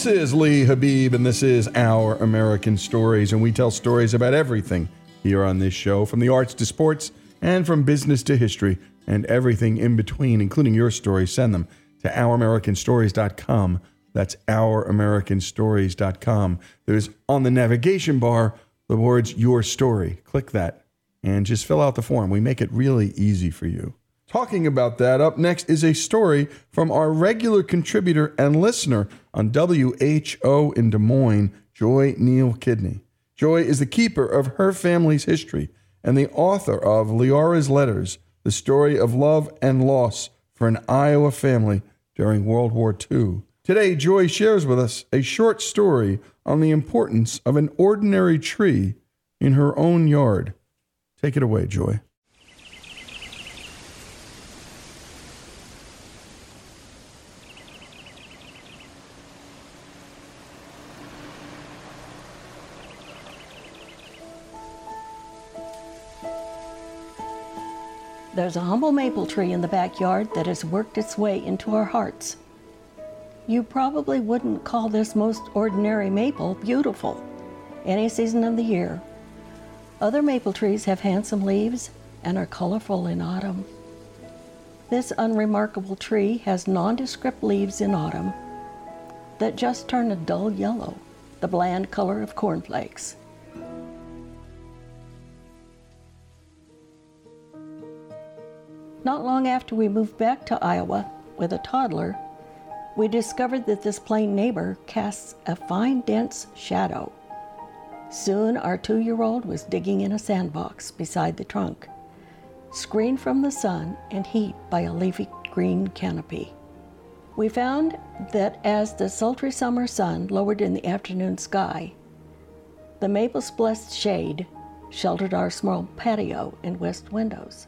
This is Lee Habib, and this is Our American Stories, and we tell stories about everything here on this show, from the arts to sports, and from business to history, and everything in between, including your stories. Send them to OurAmericanStories.com. That's OurAmericanStories.com. There's on the navigation bar the words Your Story. Click that and just fill out the form. We make it really easy for you. Talking about that, up next is a story from our regular contributor and listener on WHO in Des Moines, Joy Neal Kidney. Joy is the keeper of her family's history and the author of Leora's Letters, the story of love and loss for an Iowa family during World War II. Today, Joy shares with us a short story on the importance of an ordinary tree in her own yard. Take it away, Joy. There's a humble maple tree in the backyard that has worked its way into our hearts. You probably wouldn't call this most ordinary maple beautiful any season of the year. Other maple trees have handsome leaves and are colorful in autumn. This unremarkable tree has nondescript leaves in autumn that just turn a dull yellow, the bland color of cornflakes. Not long after we moved back to Iowa with a toddler, we discovered that this plain neighbor casts a fine, dense shadow. Soon our two year old was digging in a sandbox beside the trunk, screened from the sun and heat by a leafy green canopy. We found that as the sultry summer sun lowered in the afternoon sky, the maple's blessed shade sheltered our small patio and west windows.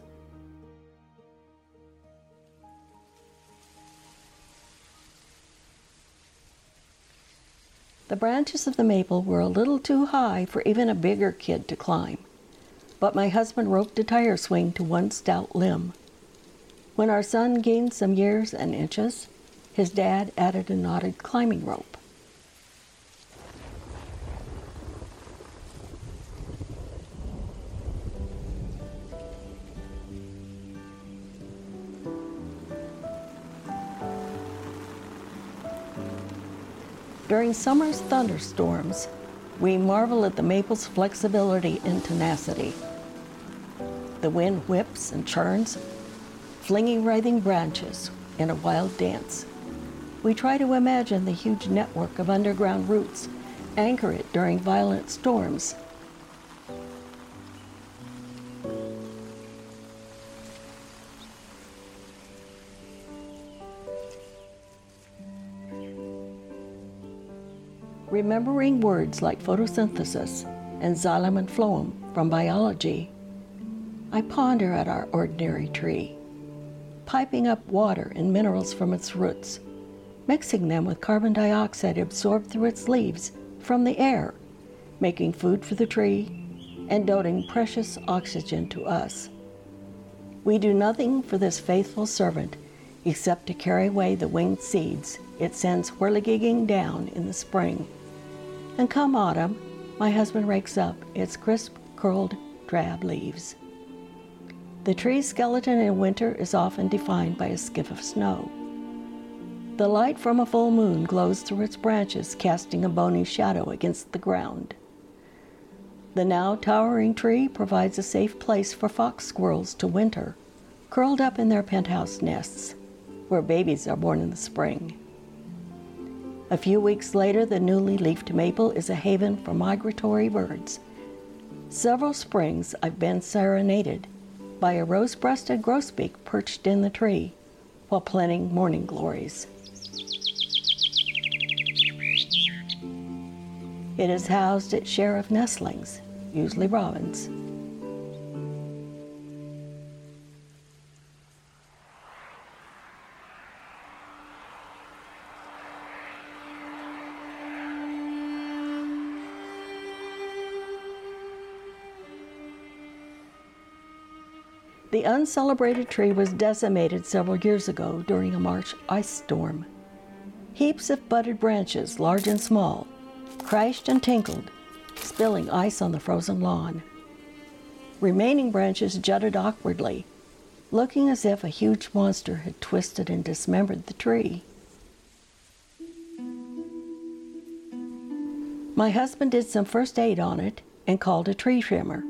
The branches of the maple were a little too high for even a bigger kid to climb, but my husband roped a tire swing to one stout limb. When our son gained some years and inches, his dad added a knotted climbing rope. During summer's thunderstorms, we marvel at the maple's flexibility and tenacity. The wind whips and churns, flinging writhing branches in a wild dance. We try to imagine the huge network of underground roots anchor it during violent storms. Remembering words like photosynthesis and xylem and phloem from biology, I ponder at our ordinary tree, piping up water and minerals from its roots, mixing them with carbon dioxide absorbed through its leaves from the air, making food for the tree, and doting precious oxygen to us. We do nothing for this faithful servant except to carry away the winged seeds it sends whirligigging down in the spring. And come autumn, my husband rakes up its crisp, curled, drab leaves. The tree's skeleton in winter is often defined by a skiff of snow. The light from a full moon glows through its branches, casting a bony shadow against the ground. The now towering tree provides a safe place for fox squirrels to winter, curled up in their penthouse nests, where babies are born in the spring. A few weeks later, the newly leafed maple is a haven for migratory birds. Several springs I've been serenaded by a rose breasted grosbeak perched in the tree while planting morning glories. It is housed its share of nestlings, usually robins. The uncelebrated tree was decimated several years ago during a March ice storm. Heaps of budded branches, large and small, crashed and tinkled, spilling ice on the frozen lawn. Remaining branches jutted awkwardly, looking as if a huge monster had twisted and dismembered the tree. My husband did some first aid on it and called a tree trimmer,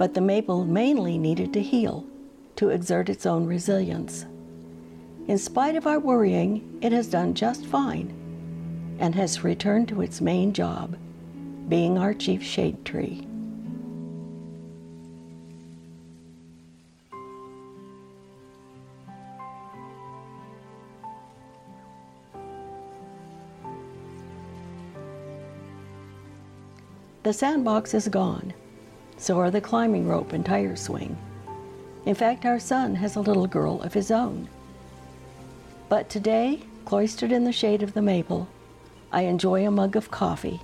but the maple mainly needed to heal to exert its own resilience. In spite of our worrying, it has done just fine and has returned to its main job, being our chief shade tree. The sandbox is gone. So are the climbing rope and tire swing. In fact, our son has a little girl of his own. But today, cloistered in the shade of the maple, I enjoy a mug of coffee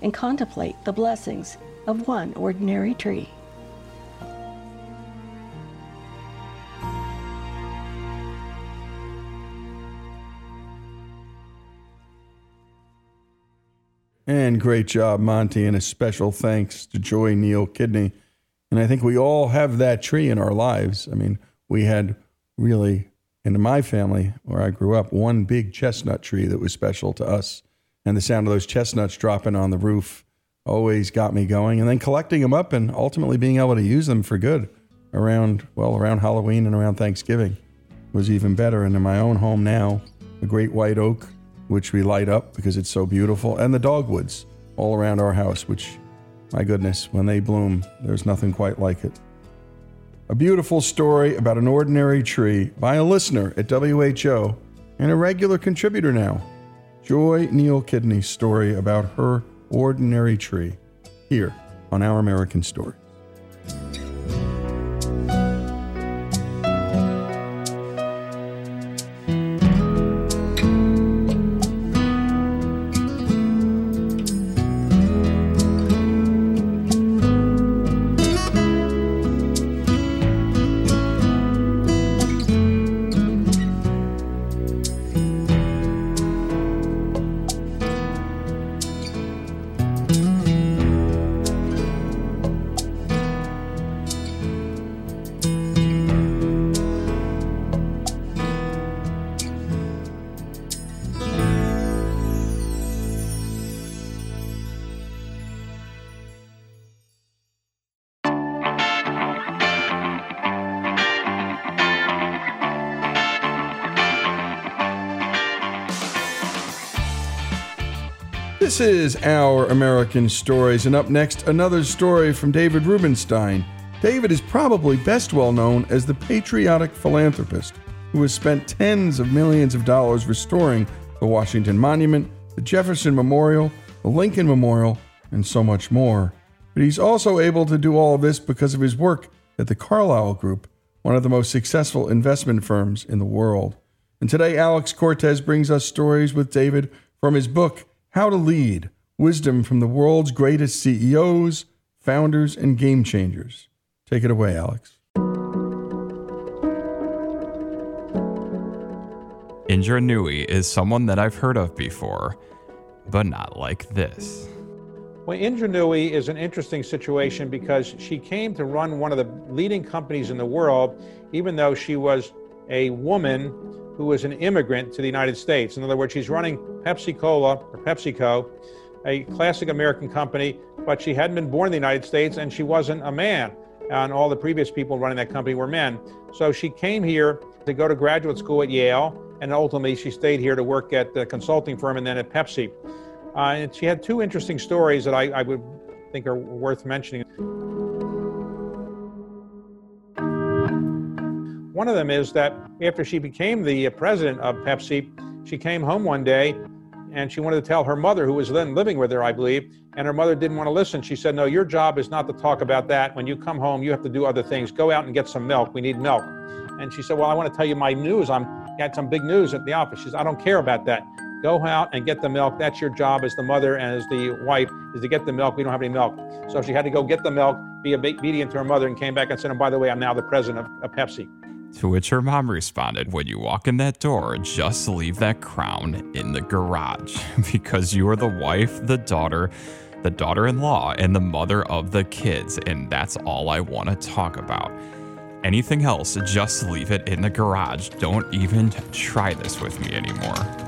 and contemplate the blessings of one ordinary tree. And great job, Monty, and a special thanks to Joy Neal Kidney. And I think we all have that tree in our lives. I mean, we had really, in my family where I grew up, one big chestnut tree that was special to us. And the sound of those chestnuts dropping on the roof always got me going. And then collecting them up and ultimately being able to use them for good around, well, around Halloween and around Thanksgiving was even better. And in my own home now, a great white oak which we light up because it's so beautiful, and the dogwoods all around our house, which, my goodness, when they bloom, there's nothing quite like it. A beautiful story about an ordinary tree by a listener at WHO and a regular contributor now. Joy Neal Kidney's story about her ordinary tree here on Our American Story. This is Our American Stories, and up next, another story from David Rubenstein. David is probably best well known as the patriotic philanthropist who has spent tens of millions of dollars restoring the Washington Monument, the Jefferson Memorial, the Lincoln Memorial, and so much more. But he's also able to do all of this because of his work at the Carlyle Group, one of the most successful investment firms in the world. And today, Alex Cortez brings us stories with David from his book, how to Lead Wisdom from the World's Greatest CEOs, Founders, and Game Changers. Take it away, Alex. Indra Nooyi is someone that I've heard of before, but not like this. Well, Indra Nooyi is an interesting situation because she came to run one of the leading companies in the world, even though she was a woman who was an immigrant to the United States. In other words, she's running Pepsi Cola or PepsiCo, a classic American company, but she hadn't been born in the United States and she wasn't a man. And all the previous people running that company were men. So she came here to go to graduate school at Yale, and ultimately she stayed here to work at the consulting firm and then at Pepsi. Uh, and she had two interesting stories that I, I would think are worth mentioning. One of them is that after she became the uh, president of Pepsi, she came home one day and she wanted to tell her mother, who was then living with her, I believe, and her mother didn't want to listen. She said, No, your job is not to talk about that. When you come home, you have to do other things. Go out and get some milk. We need milk. And she said, Well, I want to tell you my news. I'm got some big news at the office. She said, I don't care about that. Go out and get the milk. That's your job as the mother and as the wife is to get the milk. We don't have any milk. So she had to go get the milk, be obedient to her mother, and came back and said, And by the way, I'm now the president of, of Pepsi. To which her mom responded, When you walk in that door, just leave that crown in the garage because you are the wife, the daughter, the daughter in law, and the mother of the kids, and that's all I want to talk about. Anything else, just leave it in the garage. Don't even try this with me anymore.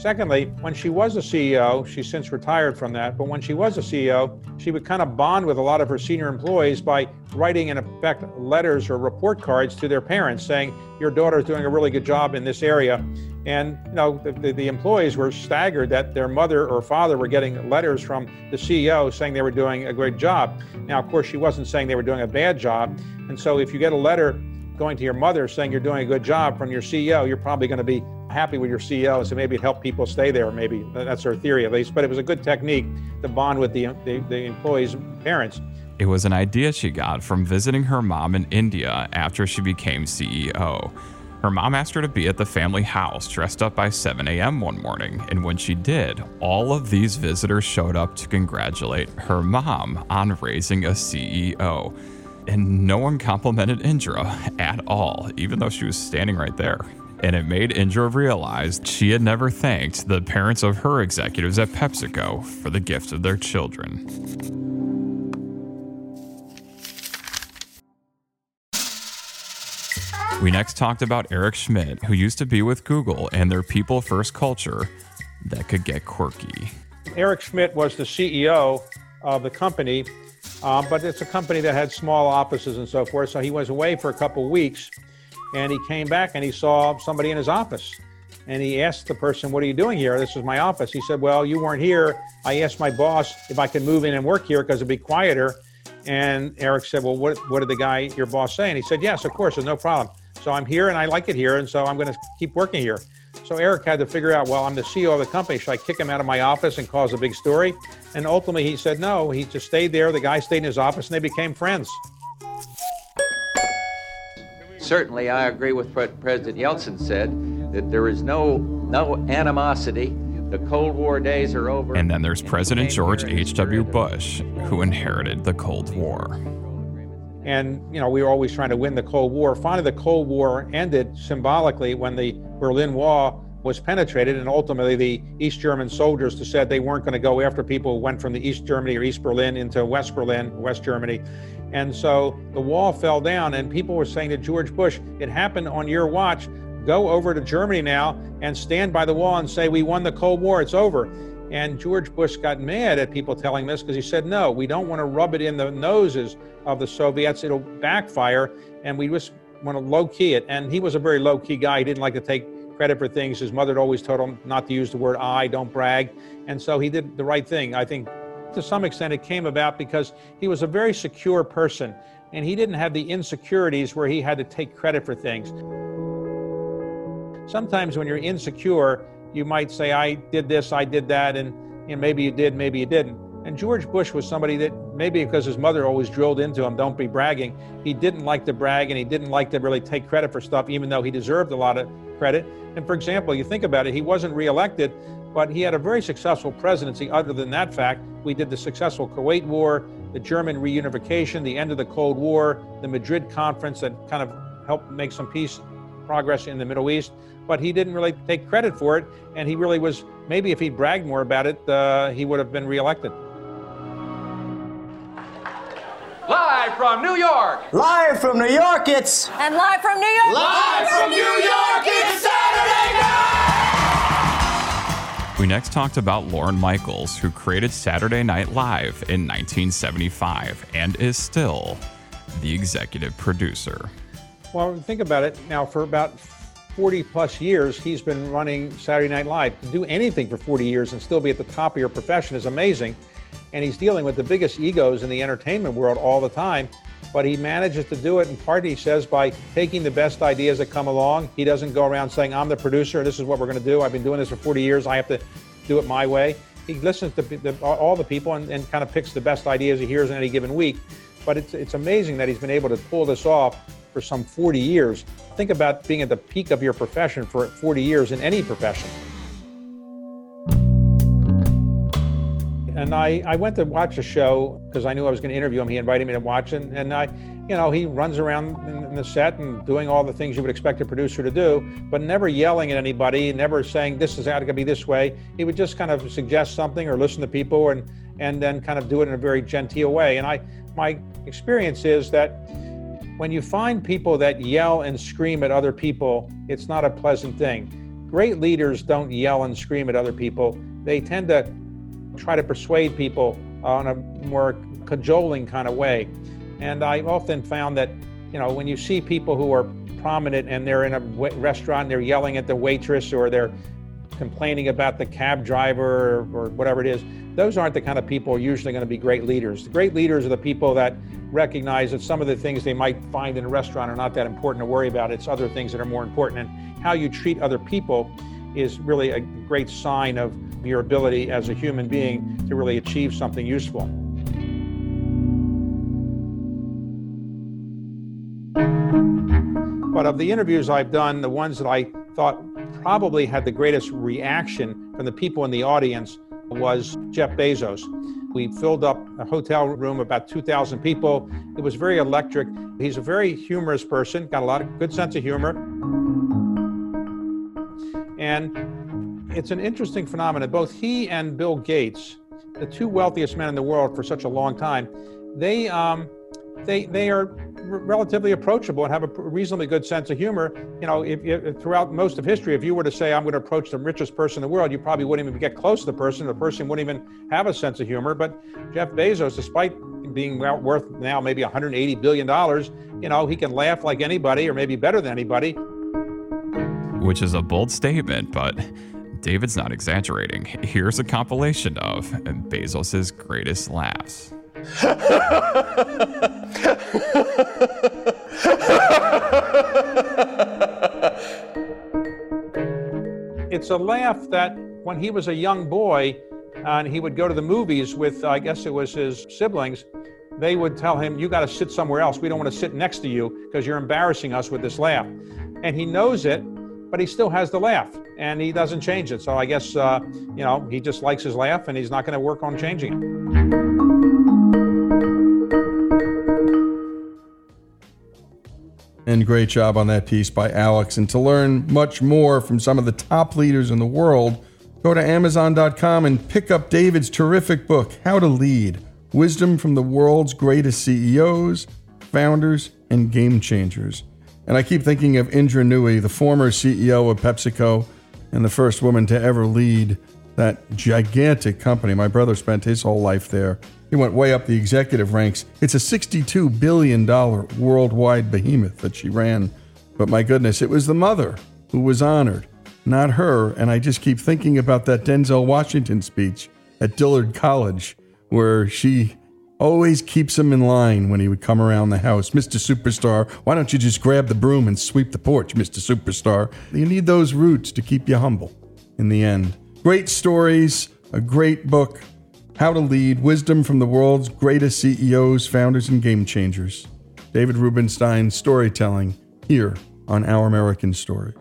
Secondly, when she was a CEO, she's since retired from that, but when she was a CEO, she would kind of bond with a lot of her senior employees by writing, in effect, letters or report cards to their parents saying, Your daughter is doing a really good job in this area. And you know, the, the, the, employees were staggered that their mother or father were getting letters from the CEO saying they were doing a great job. Now, of course, she wasn't saying they were doing a bad job. And so if you get a letter going to your mother saying you're doing a good job from your CEO, you're probably going to be happy with your CEO. So maybe it helped people stay there. Maybe that's her theory at least. But it was a good technique to bond with the, the, the employees' parents. It was an idea she got from visiting her mom in India after she became CEO. Her mom asked her to be at the family house dressed up by 7 a.m. one morning, and when she did, all of these visitors showed up to congratulate her mom on raising a CEO and no one complimented Indra at all, even though she was standing right there. And it made Indra realize she had never thanked the parents of her executives at PepsiCo for the gift of their children. We next talked about Eric Schmidt, who used to be with Google and their people first culture that could get quirky. Eric Schmidt was the CEO of the company um, but it's a company that had small offices and so forth. So he was away for a couple weeks and he came back and he saw somebody in his office. And he asked the person, What are you doing here? This is my office. He said, Well, you weren't here. I asked my boss if I could move in and work here because it'd be quieter. And Eric said, Well, what, what did the guy, your boss, say? And he said, Yes, of course, there's no problem. So I'm here and I like it here. And so I'm going to keep working here. So Eric had to figure out, well, I'm the CEO of the company. Should I kick him out of my office and cause a big story? And ultimately, he said no. He just stayed there. The guy stayed in his office, and they became friends. Certainly, I agree with what President Yeltsin said that there is no no animosity. The Cold War days are over. And then there's President George H.W. Bush, who inherited the Cold War. And, you know, we were always trying to win the Cold War. Finally, the Cold War ended symbolically when the Berlin Wall was penetrated, and ultimately the East German soldiers said they weren't going to go after people who went from the East Germany or East Berlin into West Berlin, West Germany. And so the wall fell down, and people were saying to George Bush, It happened on your watch. Go over to Germany now and stand by the wall and say, We won the Cold War, it's over. And George Bush got mad at people telling this because he said, no, we don't want to rub it in the noses of the Soviets. It'll backfire. And we just want to low key it. And he was a very low key guy. He didn't like to take credit for things. His mother had always told him not to use the word I, don't brag. And so he did the right thing. I think to some extent it came about because he was a very secure person and he didn't have the insecurities where he had to take credit for things. Sometimes when you're insecure, you might say, I did this, I did that, and know, maybe you did, maybe you didn't. And George Bush was somebody that maybe because his mother always drilled into him, don't be bragging, he didn't like to brag and he didn't like to really take credit for stuff, even though he deserved a lot of credit. And for example, you think about it, he wasn't reelected, but he had a very successful presidency. Other than that fact, we did the successful Kuwait War, the German reunification, the end of the Cold War, the Madrid conference that kind of helped make some peace progress in the Middle East but he didn't really take credit for it. And he really was, maybe if he'd bragged more about it, uh, he would have been reelected. Live from New York! Live from New York, it's. And live from New York! Live from New York, it's Saturday night! We next talked about Lorne Michaels, who created Saturday Night Live in 1975 and is still the executive producer. Well, think about it now, for about 40 plus years, he's been running Saturday Night Live. To do anything for 40 years and still be at the top of your profession is amazing. And he's dealing with the biggest egos in the entertainment world all the time. But he manages to do it in part, he says, by taking the best ideas that come along. He doesn't go around saying, I'm the producer, this is what we're going to do. I've been doing this for 40 years, I have to do it my way. He listens to the, all the people and, and kind of picks the best ideas he hears in any given week. But it's, it's amazing that he's been able to pull this off for some 40 years. Think about being at the peak of your profession for 40 years in any profession. And I, I went to watch a show because I knew I was going to interview him. He invited me to watch it. And I, you know, he runs around in the set and doing all the things you would expect a producer to do, but never yelling at anybody, never saying this is how it's going to be this way. He would just kind of suggest something or listen to people and, and then kind of do it in a very genteel way. And I, my experience is that when you find people that yell and scream at other people, it's not a pleasant thing. Great leaders don't yell and scream at other people. They tend to try to persuade people on a more cajoling kind of way. And I often found that, you know, when you see people who are prominent and they're in a restaurant, they're yelling at the waitress or they're complaining about the cab driver or, or whatever it is, those aren't the kind of people usually going to be great leaders. The great leaders are the people that recognize that some of the things they might find in a restaurant are not that important to worry about. It's other things that are more important. And how you treat other people is really a great sign of your ability as a human being to really achieve something useful. But of the interviews I've done, the ones that I thought probably had the greatest reaction from the people in the audience was Jeff Bezos. We filled up a hotel room, about 2,000 people. It was very electric. He's a very humorous person, got a lot of good sense of humor. And it's an interesting phenomenon. Both he and Bill Gates, the two wealthiest men in the world for such a long time, they um, they they are relatively approachable and have a reasonably good sense of humor. You know, if, if, throughout most of history, if you were to say I'm going to approach the richest person in the world, you probably wouldn't even get close to the person. The person wouldn't even have a sense of humor. But Jeff Bezos, despite being worth now maybe 180 billion dollars, you know, he can laugh like anybody, or maybe better than anybody. Which is a bold statement, but. David's not exaggerating. Here's a compilation of Bezos' greatest laughs. it's a laugh that when he was a young boy and he would go to the movies with, I guess it was his siblings, they would tell him, You got to sit somewhere else. We don't want to sit next to you because you're embarrassing us with this laugh. And he knows it, but he still has the laugh and he doesn't change it. So I guess, uh, you know, he just likes his laugh and he's not going to work on changing it. And great job on that piece by Alex. And to learn much more from some of the top leaders in the world, go to Amazon.com and pick up David's terrific book, How to Lead Wisdom from the World's Greatest CEOs, Founders, and Game Changers. And I keep thinking of Indra Nooyi, the former CEO of PepsiCo and the first woman to ever lead that gigantic company. My brother spent his whole life there. He went way up the executive ranks. It's a $62 billion worldwide behemoth that she ran. But my goodness, it was the mother who was honored, not her. And I just keep thinking about that Denzel Washington speech at Dillard College, where she always keeps him in line when he would come around the house. Mr. Superstar, why don't you just grab the broom and sweep the porch, Mr. Superstar? You need those roots to keep you humble in the end. Great stories, a great book. How to Lead Wisdom from the World's Greatest CEOs, Founders, and Game Changers. David Rubenstein storytelling here on Our American Stories.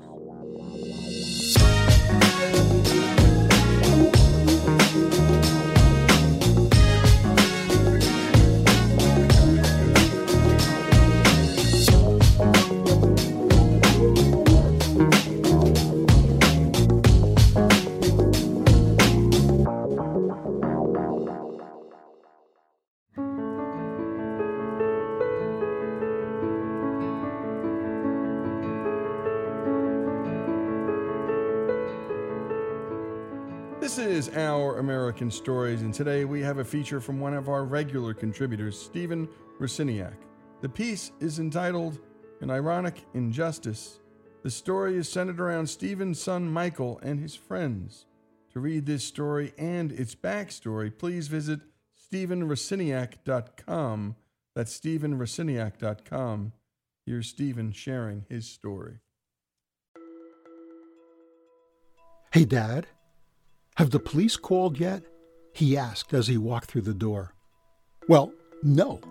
Stories, and today we have a feature from one of our regular contributors, Stephen Rosiniak. The piece is entitled An Ironic Injustice. The story is centered around Stephen's son Michael and his friends. To read this story and its backstory, please visit StephenRosiniak.com. That's StephenRosiniak.com. Here's Stephen sharing his story. Hey, Dad. Have the police called yet? He asked as he walked through the door. Well, no,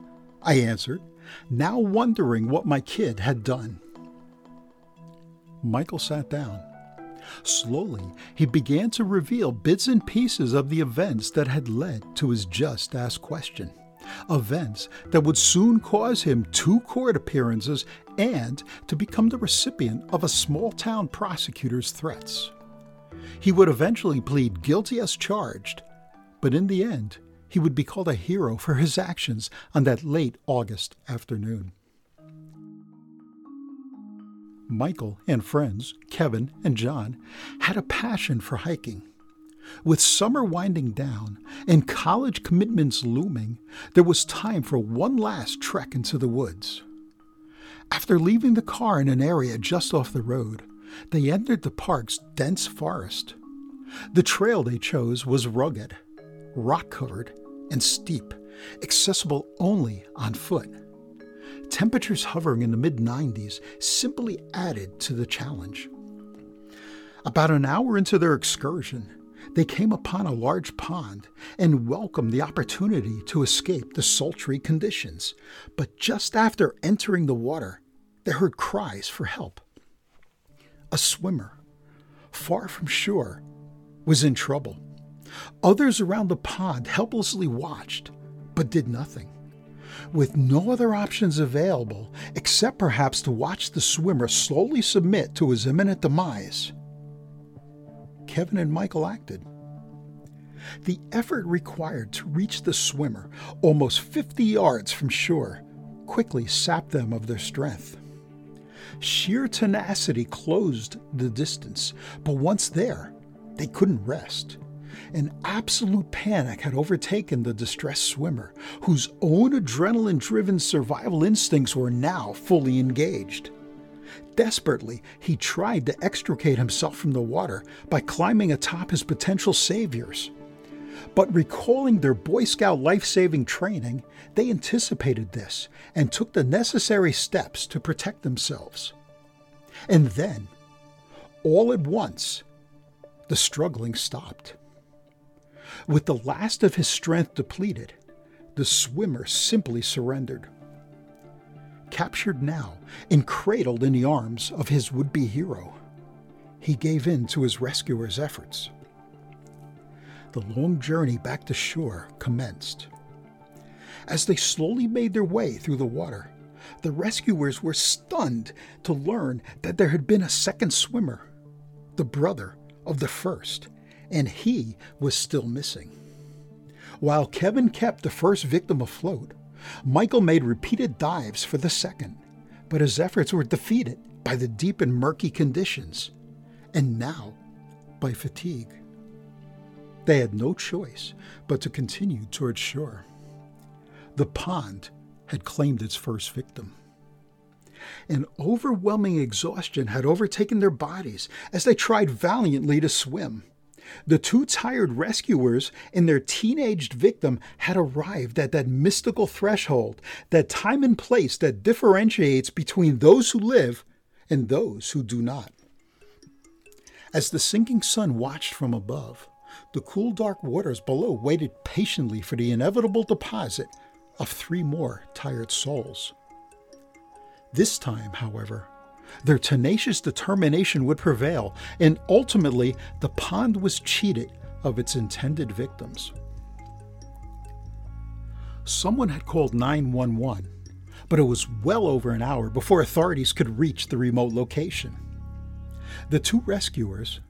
I answered, now wondering what my kid had done. Michael sat down. Slowly, he began to reveal bits and pieces of the events that had led to his just asked question. Events that would soon cause him two court appearances and to become the recipient of a small town prosecutor's threats. He would eventually plead guilty as charged, but in the end, he would be called a hero for his actions on that late August afternoon. Michael and friends, Kevin and John, had a passion for hiking. With summer winding down and college commitments looming, there was time for one last trek into the woods. After leaving the car in an area just off the road, they entered the park's dense forest. The trail they chose was rugged, rock covered, and steep, accessible only on foot. Temperatures hovering in the mid 90s simply added to the challenge. About an hour into their excursion, they came upon a large pond and welcomed the opportunity to escape the sultry conditions. But just after entering the water, they heard cries for help. A swimmer, far from shore, was in trouble. Others around the pond helplessly watched, but did nothing. With no other options available, except perhaps to watch the swimmer slowly submit to his imminent demise, Kevin and Michael acted. The effort required to reach the swimmer, almost 50 yards from shore, quickly sapped them of their strength. Sheer tenacity closed the distance, but once there, they couldn't rest. An absolute panic had overtaken the distressed swimmer, whose own adrenaline driven survival instincts were now fully engaged. Desperately, he tried to extricate himself from the water by climbing atop his potential saviors. But recalling their Boy Scout life saving training, they anticipated this and took the necessary steps to protect themselves. And then, all at once, the struggling stopped. With the last of his strength depleted, the swimmer simply surrendered. Captured now and cradled in the arms of his would be hero, he gave in to his rescuer's efforts. The long journey back to shore commenced. As they slowly made their way through the water, the rescuers were stunned to learn that there had been a second swimmer, the brother of the first, and he was still missing. While Kevin kept the first victim afloat, Michael made repeated dives for the second, but his efforts were defeated by the deep and murky conditions, and now by fatigue. They had no choice but to continue towards shore. The pond had claimed its first victim. An overwhelming exhaustion had overtaken their bodies as they tried valiantly to swim. The two tired rescuers and their teenaged victim had arrived at that mystical threshold, that time and place that differentiates between those who live and those who do not. As the sinking sun watched from above, the cool, dark waters below waited patiently for the inevitable deposit of three more tired souls. This time, however, their tenacious determination would prevail, and ultimately, the pond was cheated of its intended victims. Someone had called 911, but it was well over an hour before authorities could reach the remote location. The two rescuers,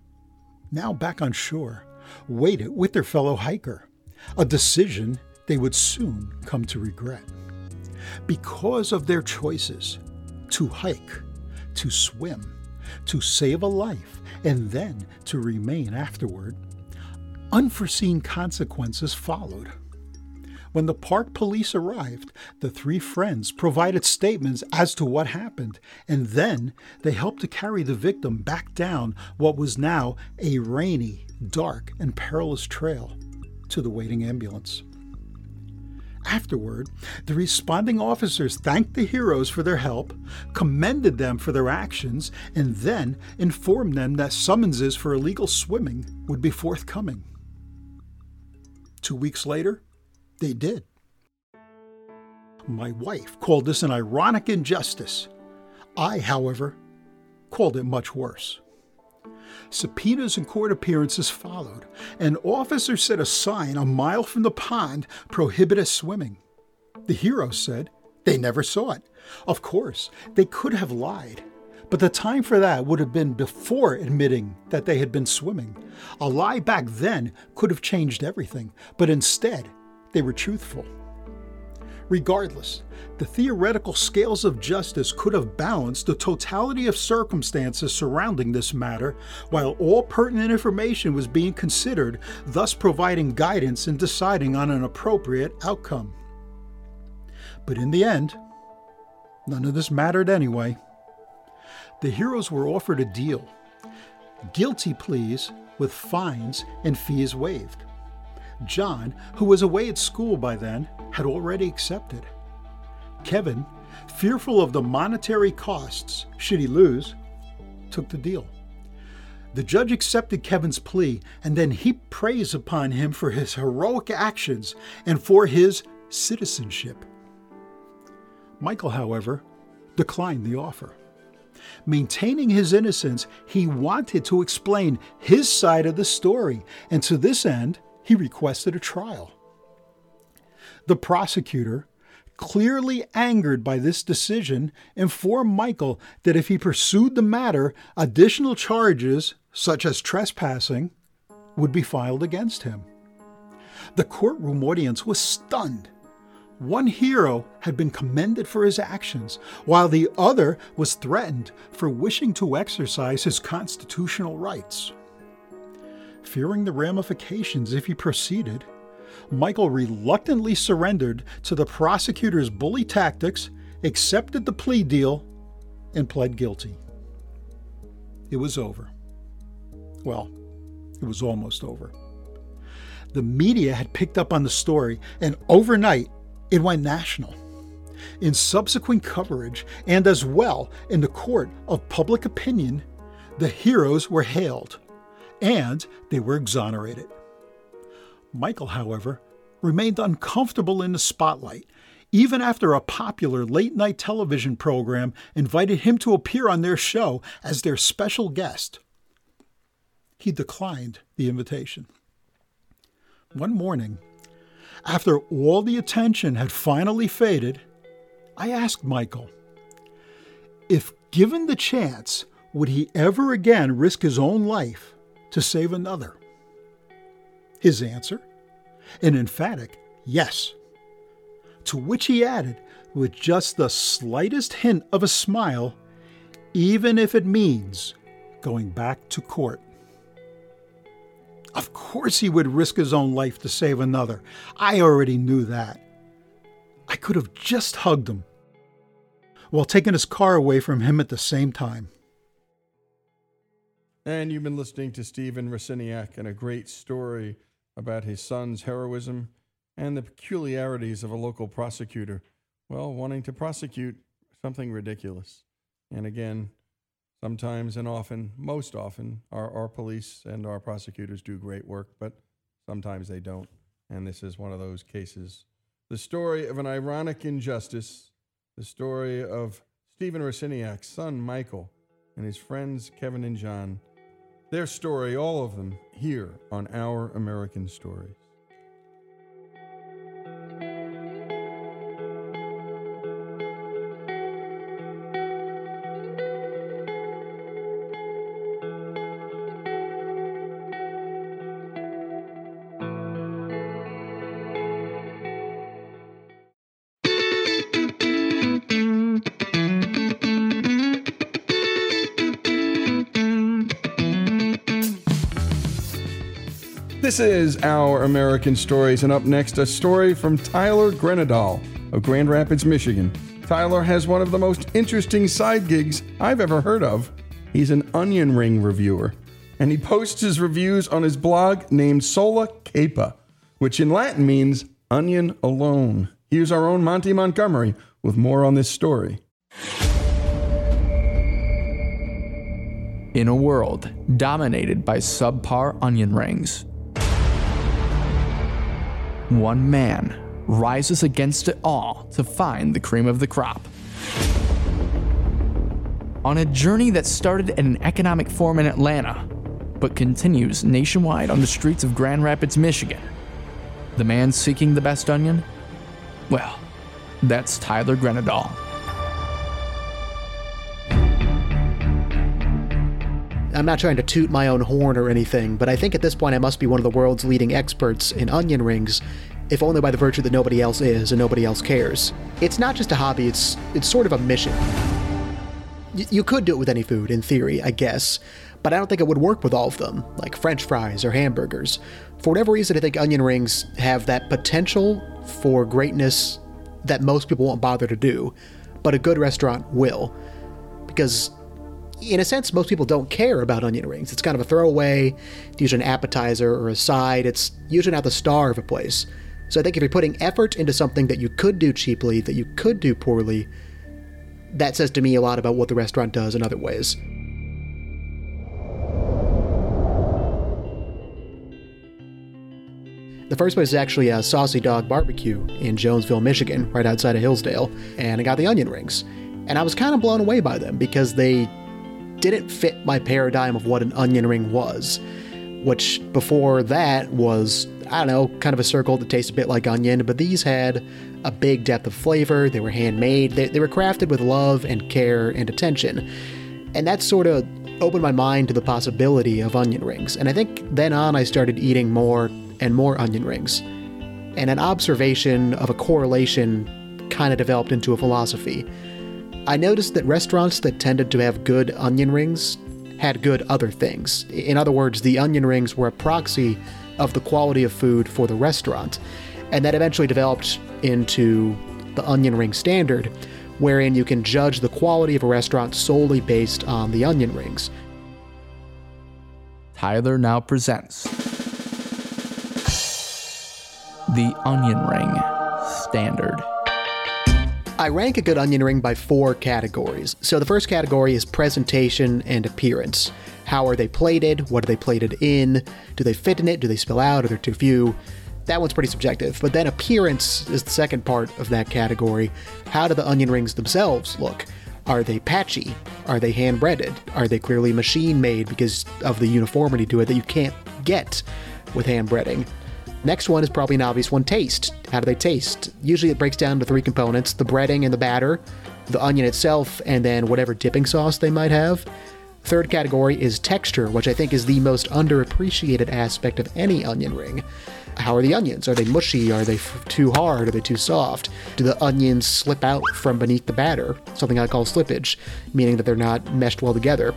now back on shore, waited with their fellow hiker, a decision they would soon come to regret. Because of their choices to hike to swim, to save a life, and then to remain afterward. Unforeseen consequences followed. When the park police arrived, the three friends provided statements as to what happened, and then they helped to carry the victim back down what was now a rainy, dark, and perilous trail to the waiting ambulance. Afterward, the responding officers thanked the heroes for their help, commended them for their actions, and then informed them that summonses for illegal swimming would be forthcoming. Two weeks later, they did. My wife called this an ironic injustice. I, however, called it much worse. Subpoenas and court appearances followed. An officer set a sign a mile from the pond prohibited swimming. The heroes said they never saw it. Of course, they could have lied. But the time for that would have been before admitting that they had been swimming. A lie back then could have changed everything, but instead, they were truthful. Regardless, the theoretical scales of justice could have balanced the totality of circumstances surrounding this matter, while all pertinent information was being considered, thus providing guidance in deciding on an appropriate outcome. But in the end, none of this mattered anyway. The heroes were offered a deal guilty pleas with fines and fees waived. John, who was away at school by then, had already accepted. Kevin, fearful of the monetary costs should he lose, took the deal. The judge accepted Kevin's plea and then heaped praise upon him for his heroic actions and for his citizenship. Michael, however, declined the offer. Maintaining his innocence, he wanted to explain his side of the story, and to this end, he requested a trial. The prosecutor, clearly angered by this decision, informed Michael that if he pursued the matter, additional charges, such as trespassing, would be filed against him. The courtroom audience was stunned. One hero had been commended for his actions, while the other was threatened for wishing to exercise his constitutional rights. Fearing the ramifications if he proceeded, Michael reluctantly surrendered to the prosecutor's bully tactics, accepted the plea deal, and pled guilty. It was over. Well, it was almost over. The media had picked up on the story, and overnight it went national. In subsequent coverage, and as well in the court of public opinion, the heroes were hailed and they were exonerated. Michael, however, remained uncomfortable in the spotlight, even after a popular late night television program invited him to appear on their show as their special guest. He declined the invitation. One morning, after all the attention had finally faded, I asked Michael if given the chance, would he ever again risk his own life to save another? His answer? An emphatic yes. To which he added, with just the slightest hint of a smile, even if it means going back to court. Of course, he would risk his own life to save another. I already knew that. I could have just hugged him while taking his car away from him at the same time. And you've been listening to Stephen Rosiniak and a great story about his son's heroism and the peculiarities of a local prosecutor, well, wanting to prosecute something ridiculous. And again, sometimes and often, most often, our, our police and our prosecutors do great work, but sometimes they don't. And this is one of those cases. The story of an ironic injustice, the story of Stephen Rosiniak's son, Michael, and his friends, Kevin and John their story, all of them, here on Our American Stories. This is Our American Stories, and up next, a story from Tyler Groenendal of Grand Rapids, Michigan. Tyler has one of the most interesting side gigs I've ever heard of. He's an onion ring reviewer, and he posts his reviews on his blog named Sola Capa, which in Latin means onion alone. Here's our own Monty Montgomery with more on this story. In a world dominated by subpar onion rings, one man rises against it all to find the cream of the crop. On a journey that started at an economic forum in Atlanta, but continues nationwide on the streets of Grand Rapids, Michigan. The man seeking the best onion? Well, that's Tyler Groenendal. I'm not trying to toot my own horn or anything, but I think at this point I must be one of the world's leading experts in onion rings, if only by the virtue that nobody else is and nobody else cares. It's not just a hobby, it's it's sort of a mission. Y- you could do it with any food, in theory, I guess, but I don't think it would work with all of them, like french fries or hamburgers. For whatever reason, I think onion rings have that potential for greatness that most people won't bother to do, but a good restaurant will. Because in a sense, most people don't care about onion rings. It's kind of a throwaway, it's usually an appetizer or a side. It's usually not the star of a place. So I think if you're putting effort into something that you could do cheaply, that you could do poorly, that says to me a lot about what the restaurant does in other ways. The first place is actually a Saucy Dog Barbecue in Jonesville, Michigan, right outside of Hillsdale, and I got the onion rings. And I was kind of blown away by them because they didn't fit my paradigm of what an onion ring was, which before that was, I don't know, kind of a circle that tastes a bit like onion, but these had a big depth of flavor. They were handmade, they, they were crafted with love and care and attention. And that sort of opened my mind to the possibility of onion rings. And I think then on I started eating more and more onion rings. And an observation of a correlation kind of developed into a philosophy. I noticed that restaurants that tended to have good onion rings had good other things. In other words, the onion rings were a proxy of the quality of food for the restaurant. And that eventually developed into the onion ring standard, wherein you can judge the quality of a restaurant solely based on the onion rings. Tyler now presents the Onion Ring Standard. I rank a good onion ring by four categories. So the first category is presentation and appearance. How are they plated? What are they plated in? Do they fit in it? Do they spill out? Are there too few? That one's pretty subjective. But then appearance is the second part of that category. How do the onion rings themselves look? Are they patchy? Are they hand breaded? Are they clearly machine made because of the uniformity to it that you can't get with hand breading? Next one is probably an obvious one taste. How do they taste? Usually it breaks down to three components the breading and the batter, the onion itself, and then whatever dipping sauce they might have. Third category is texture, which I think is the most underappreciated aspect of any onion ring. How are the onions? Are they mushy? Are they f- too hard? Are they too soft? Do the onions slip out from beneath the batter? Something I call slippage, meaning that they're not meshed well together.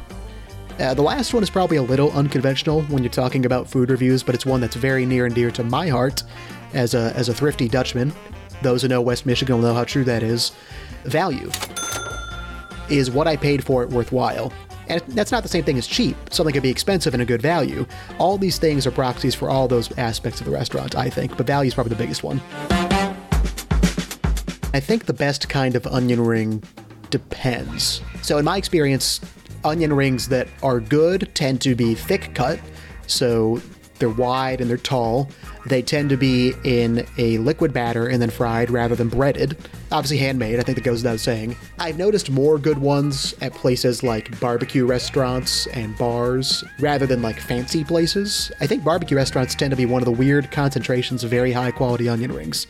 Uh, the last one is probably a little unconventional when you're talking about food reviews, but it's one that's very near and dear to my heart as a, as a thrifty Dutchman. Those who know West Michigan will know how true that is. Value. Is what I paid for it worthwhile? And that's not the same thing as cheap. Something could be expensive and a good value. All these things are proxies for all those aspects of the restaurant, I think, but value is probably the biggest one. I think the best kind of onion ring depends. So, in my experience, onion rings that are good tend to be thick cut, so they're wide and they're tall. They tend to be in a liquid batter and then fried rather than breaded. Obviously, handmade, I think that goes without saying. I've noticed more good ones at places like barbecue restaurants and bars rather than like fancy places. I think barbecue restaurants tend to be one of the weird concentrations of very high quality onion rings.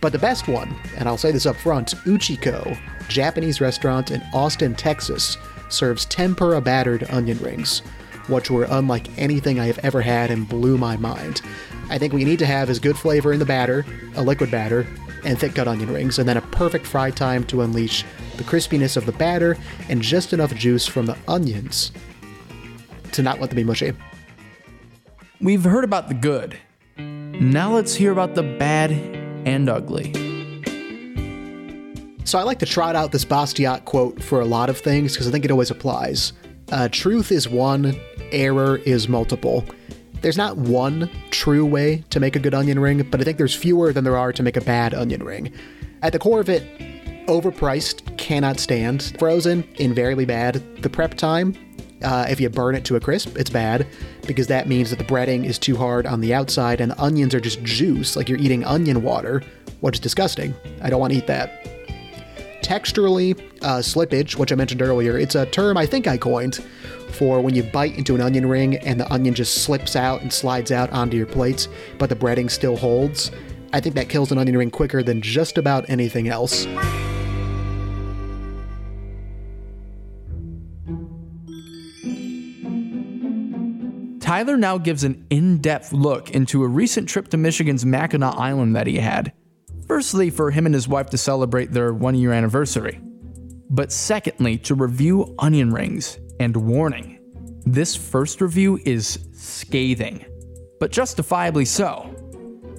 But the best one, and I'll say this up front Uchiko, Japanese restaurant in Austin, Texas, serves tempura battered onion rings, which were unlike anything I have ever had and blew my mind. I think what you need to have is good flavor in the batter, a liquid batter, and thick cut onion rings, and then a perfect fry time to unleash the crispiness of the batter and just enough juice from the onions to not let them be mushy. We've heard about the good. Now let's hear about the bad and ugly. So I like to trot out this Bastiat quote for a lot of things because I think it always applies. Uh, truth is one, error is multiple. There's not one true way to make a good onion ring, but I think there's fewer than there are to make a bad onion ring. At the core of it, overpriced cannot stand. Frozen, invariably bad. The prep time, uh, if you burn it to a crisp, it's bad because that means that the breading is too hard on the outside and the onions are just juice, like you're eating onion water, which is disgusting. I don't want to eat that Texturally, uh, slippage, which I mentioned earlier, it's a term I think I coined for when you bite into an onion ring and the onion just slips out and slides out onto your plates, but the breading still holds. I think that kills an onion ring quicker than just about anything else. Tyler now gives an in depth look into a recent trip to Michigan's Mackinac Island that he had. Firstly, for him and his wife to celebrate their one year anniversary. But secondly, to review onion rings. And warning this first review is scathing, but justifiably so.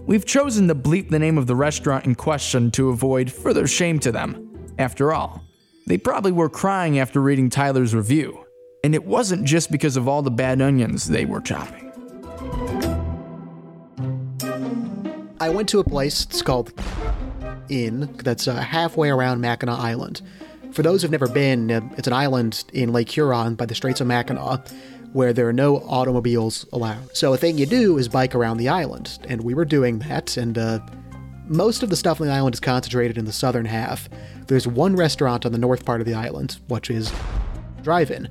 We've chosen to bleep the name of the restaurant in question to avoid further shame to them. After all, they probably were crying after reading Tyler's review, and it wasn't just because of all the bad onions they were chopping. I went to a place, it's called Inn, that's uh, halfway around Mackinac Island. For those who've never been, uh, it's an island in Lake Huron by the Straits of Mackinac where there are no automobiles allowed. So a thing you do is bike around the island, and we were doing that, and uh, most of the stuff on the island is concentrated in the southern half. There's one restaurant on the north part of the island, which is drive-in.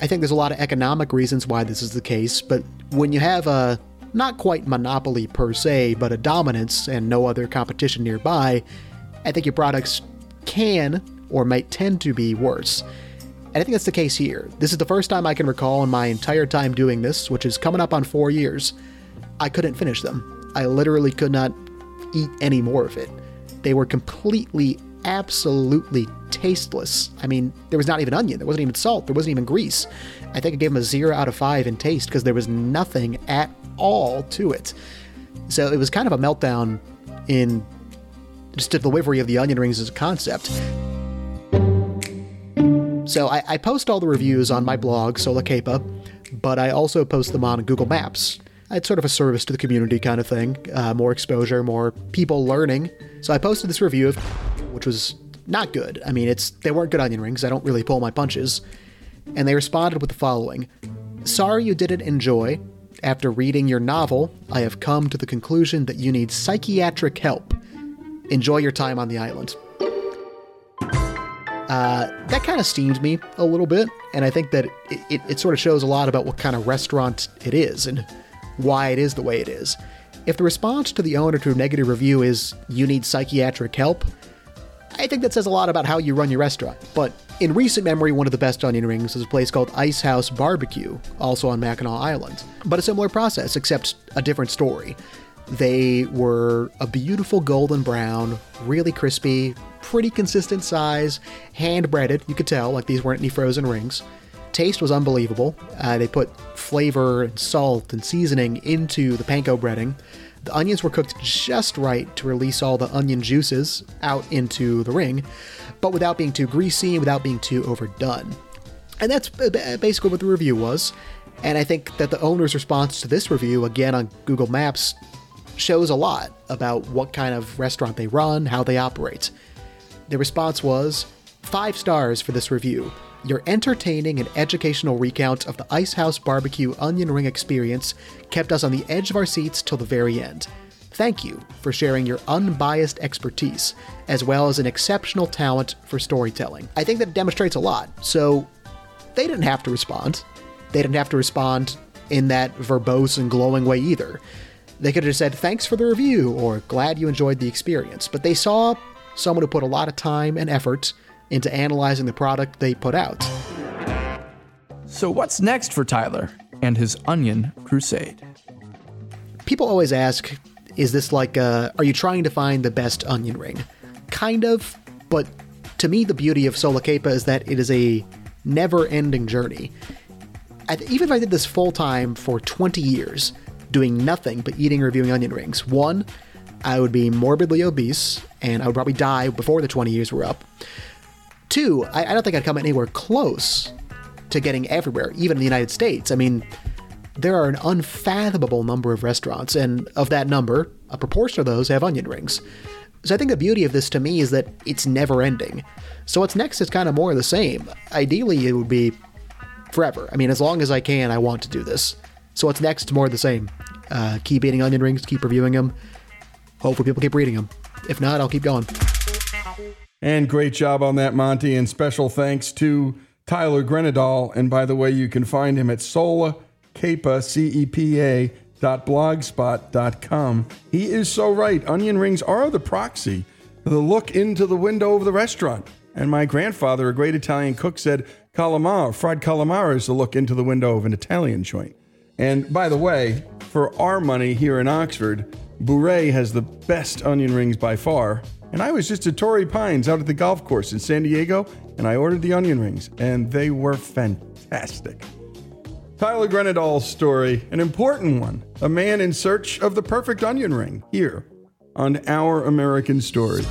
I think there's a lot of economic reasons why this is the case, but when you have a not quite monopoly per se, but a dominance and no other competition nearby, I think your products can or might tend to be worse. And I think that's the case here. This is the first time I can recall in my entire time doing this, which is coming up on four years, I couldn't finish them. I literally could not eat any more of it. They were completely, absolutely tasteless. I mean, there was not even onion, there wasn't even salt, there wasn't even grease. I think I gave them a zero out of five in taste because there was nothing at all to it. So it was kind of a meltdown in just the delivery of the onion rings as a concept. So I, I post all the reviews on my blog, Sola Cepa, but I also post them on Google Maps. It's sort of a service to the community kind of thing, uh, more exposure, more people learning. So I posted this review of, which was not good. I mean, it's they weren't good onion rings. I don't really pull my punches. And they responded with the following: Sorry you didn't enjoy. After reading your novel, I have come to the conclusion that you need psychiatric help. Enjoy your time on the island. Uh, that kind of steamed me a little bit, and I think that it, it, it, sort of shows a lot about what kind of restaurant it is and why it is the way it is. If the response to the owner to a negative review is, you need psychiatric help, I think that says a lot about how you run your restaurant. But in recent memory, one of the best onion rings is a place called Ice House Barbecue, also on Mackinac Island. But a similar process, except a different story. They were a beautiful golden brown, really crispy, pretty consistent size, hand breaded, you could tell, like these weren't any frozen rings. Taste was unbelievable. Uh, they put flavor and salt and seasoning into the panko breading. The onions were cooked just right to release all the onion juices out into the ring, but without being too greasy and without being too overdone. And that's basically what the review was. And I think that the owner's response to this review, again on Google Maps, shows a lot about what kind of restaurant they run, how they operate. The response was five stars for this review. Your entertaining and educational recount of the Ice House Barbecue Onion Ring experience kept us on the edge of our seats till the very end. Thank you for sharing your unbiased expertise, as well as an exceptional talent for storytelling. I think that demonstrates a lot. So, they didn't have to respond. They didn't have to respond in that verbose and glowing way either. They could have said, thanks for the review, or glad you enjoyed the experience. But they saw someone who put a lot of time and effort into analyzing the product they put out. So, what's next for Tyler and his onion crusade? People always ask, is this like, a, are you trying to find the best onion ring? Kind of, but to me, the beauty of Sola is that it is a never ending journey. even if I did this full time for 20 years, doing nothing but eating and reviewing onion rings. One, I would be morbidly obese and I would probably die before the 20 years were up. Two, I, I don't think I'd come anywhere close to getting everywhere, even in the United States. I mean, there are an unfathomable number of restaurants, and of that number, a proportion of those have onion rings. So I think the beauty of this to me is that it's never ending. So what's next is kind of more of the same. Ideally, it would be forever. I mean, as long as I can, I want to do this. So what's next? More of the same. Uh, keep eating onion rings, keep reviewing them. Hopefully, people keep reading them. If not, I'll keep going. And great job on that, Monty. And special thanks to Tyler Groenendal. And by the way, you can find him at Sola Cepa, C-E-P-A, dot blogspot.com. He is so right. Onion rings are the proxy, the look into the window of the restaurant. And my grandfather, a great Italian cook, said calamari, fried calamari is the look into the window of an Italian joint. And by the way, for our money here in Oxford, Bouré has the best onion rings by far. And I was just at Torrey Pines out at the golf course in San Diego, and I ordered the onion rings, and they were fantastic. Tyler Groenendal's story, an important one, a man in search of the perfect onion ring, here on Our American Story.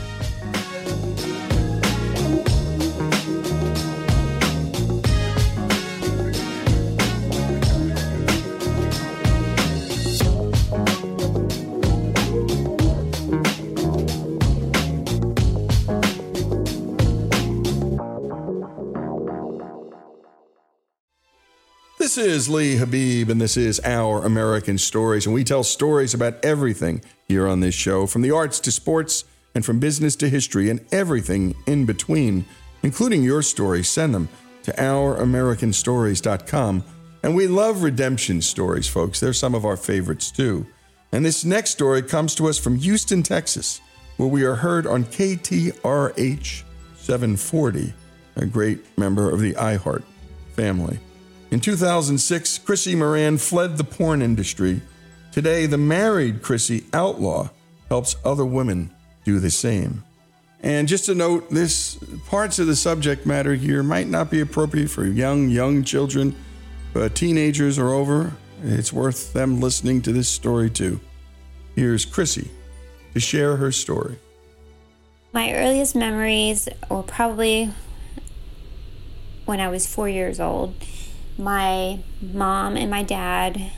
This is Lee Habib, and this is Our American Stories. And we tell stories about everything here on this show from the arts to sports, and from business to history, and everything in between, including your stories. Send them to ouramericanstories.com. And we love redemption stories, folks. They're some of our favorites too. And this next story comes to us from Houston, Texas, where we are heard on KTRH 740, a great member of the iHeart family. In 2006, Crissy Moran fled the porn industry. Today, the married Crissy Outlaw helps other women do the same. And just a note, this parts of the subject matter here might not be appropriate for young, young children, but teenagers are over. It's worth them listening to this story too. Here's Crissy to share her story. My earliest memories were probably when I was four years old my mom and my dad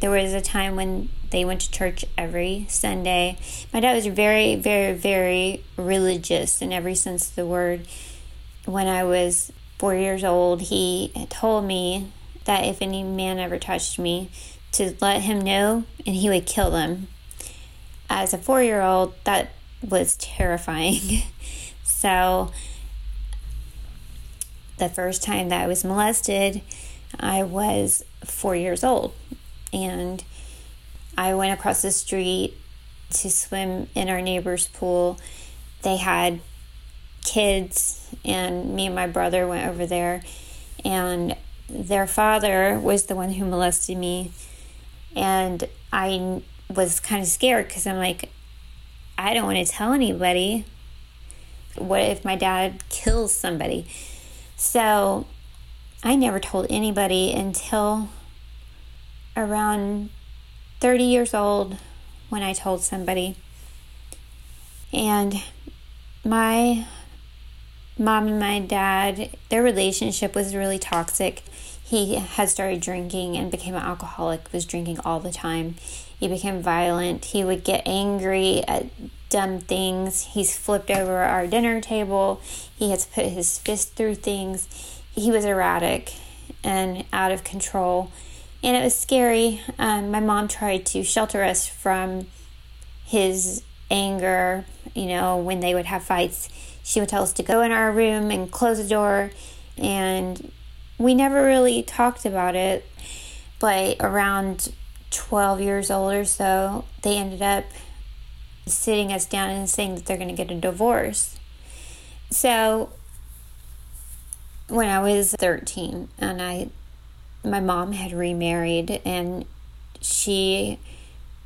there was a time when they went to church every Sunday. My dad was very, very, very religious in every sense of the word. When I was four years old, he told me that if any man ever touched me, to let him know and he would kill them. As a four year old, that was terrifying. so the first time that I was molested, I was four years old. And I went across the street to swim in our neighbor's pool. They had kids, and me and my brother went over there. And their father was the one who molested me. And I was kind of scared because I'm like, I don't want to tell anybody. What if my dad kills somebody? So I never told anybody until around 30 years old when I told somebody. And my mom and my dad, their relationship was really toxic. He had started drinking and became an alcoholic, was drinking all the time. He became violent. He would get angry at dumb things. He's flipped over our dinner table. He has put his fist through things. He was erratic and out of control. And it was scary. Um, my mom tried to shelter us from his anger. You know, when they would have fights, she would tell us to go in our room and close the door. And we never really talked about it. But around 12 years old or so, they ended up sitting us down and saying that they're going to get a divorce. So when I was 13 and I my mom had remarried and she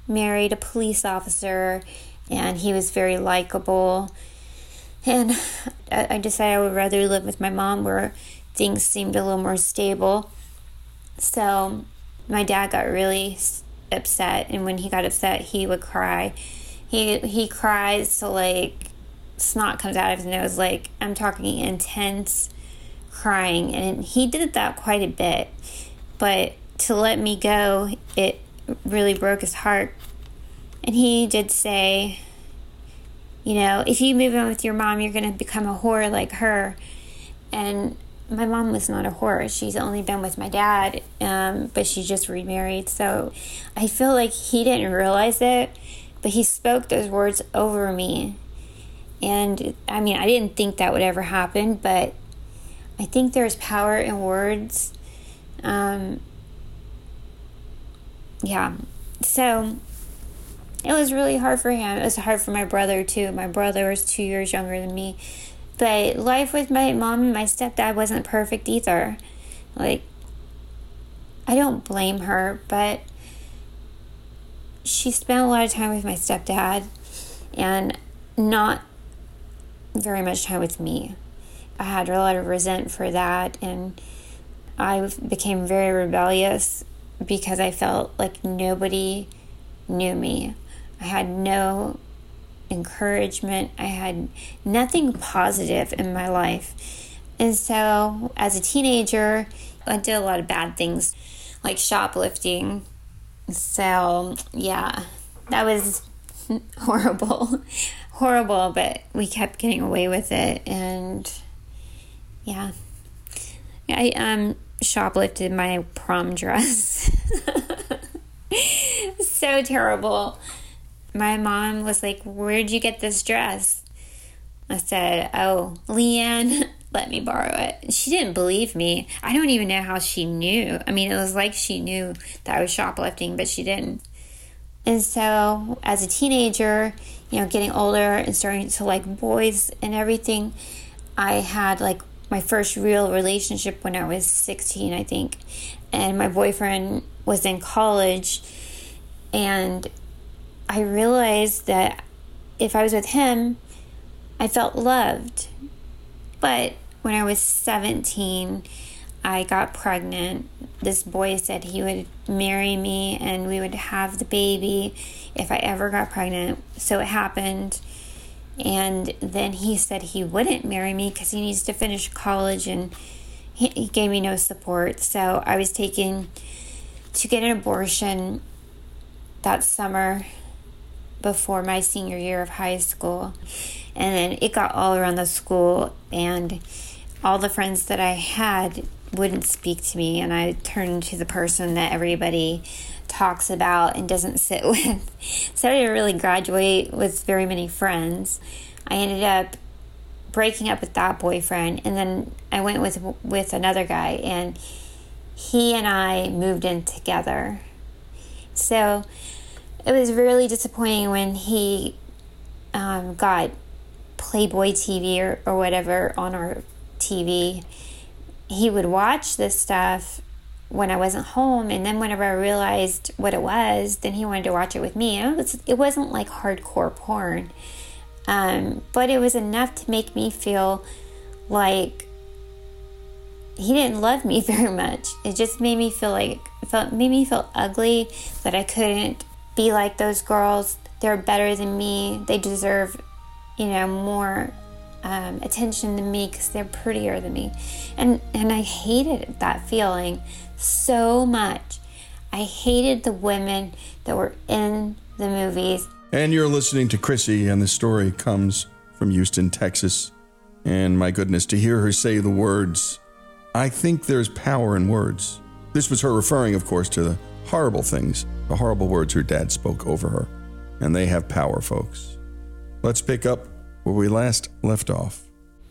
married a police officer and he was very likable and I decided I would rather live with my mom where things seemed a little more stable. So my dad got really upset and when he got upset he would cry he he cries so like snot comes out of his nose like i'm talking intense crying. And he did that quite a bit. But to let me go it really broke his heart. And he did say you know if you move in with your mom you're going to become a whore like her. And my mom was not a whore. She's only been with my dad um, but she just remarried. So i feel like he didn't realize it but he spoke those words over me. And I mean, I didn't think that would ever happen, but I think there's power in words. Um, yeah. So it was really hard for him. It was hard for my brother too. My brother was two years younger than me. But life with my mom and my stepdad wasn't perfect either. Like, I don't blame her, but she spent a lot of time with my stepdad and not very much time with me. I had a lot of resent for that, and I became very rebellious because I felt like nobody knew me. I had no encouragement, I had nothing positive in my life. And so, as a teenager, I did a lot of bad things like shoplifting. So, yeah, that was horrible. horrible, but we kept getting away with it. And yeah, I um, shoplifted my prom dress. so terrible. My mom was like, Where'd you get this dress? I said, Oh, Leanne let me borrow it. She didn't believe me. I don't even know how she knew. I mean, it was like she knew that I was shoplifting, but she didn't. And so, as a teenager, you know, getting older and starting to like boys and everything, I had like my first real relationship when I was 16, I think. And my boyfriend was in college. And I realized that if I was with him, I felt loved. But when I was 17, I got pregnant. This boy said he would marry me and we would have the baby if I ever got pregnant. So it happened. And then he said he wouldn't marry me because he needs to finish college and he, he gave me no support. So I was taken to get an abortion that summer before my senior year of high school. And then it got all around the school, and all the friends that I had wouldn't speak to me, and I turned to the person that everybody talks about and doesn't sit with. So I didn't really graduate with very many friends. I ended up breaking up with that boyfriend, and then I went with with another guy, and he and I moved in together. So it was really disappointing when he um, got Playboy TV or, or whatever on our TV. He would watch this stuff when I wasn't home, and then whenever I realized what it was, then he wanted to watch it with me. It, was, it wasn't like hardcore porn, um, but it was enough to make me feel like he didn't love me very much. It just made me feel like felt made me feel ugly that I couldn't be like those girls. They're better than me. They deserve, you know, more um, attention than me because they're prettier than me. And and I hated that feeling so much. I hated the women that were in the movies. And you're listening to Crissy, and the story comes from Houston, Texas. And my goodness, to hear her say the words, I think there's power in words. This was her referring, of course, to the horrible things, the horrible words her dad spoke over her. And they have power, folks. Let's pick up where we last left off.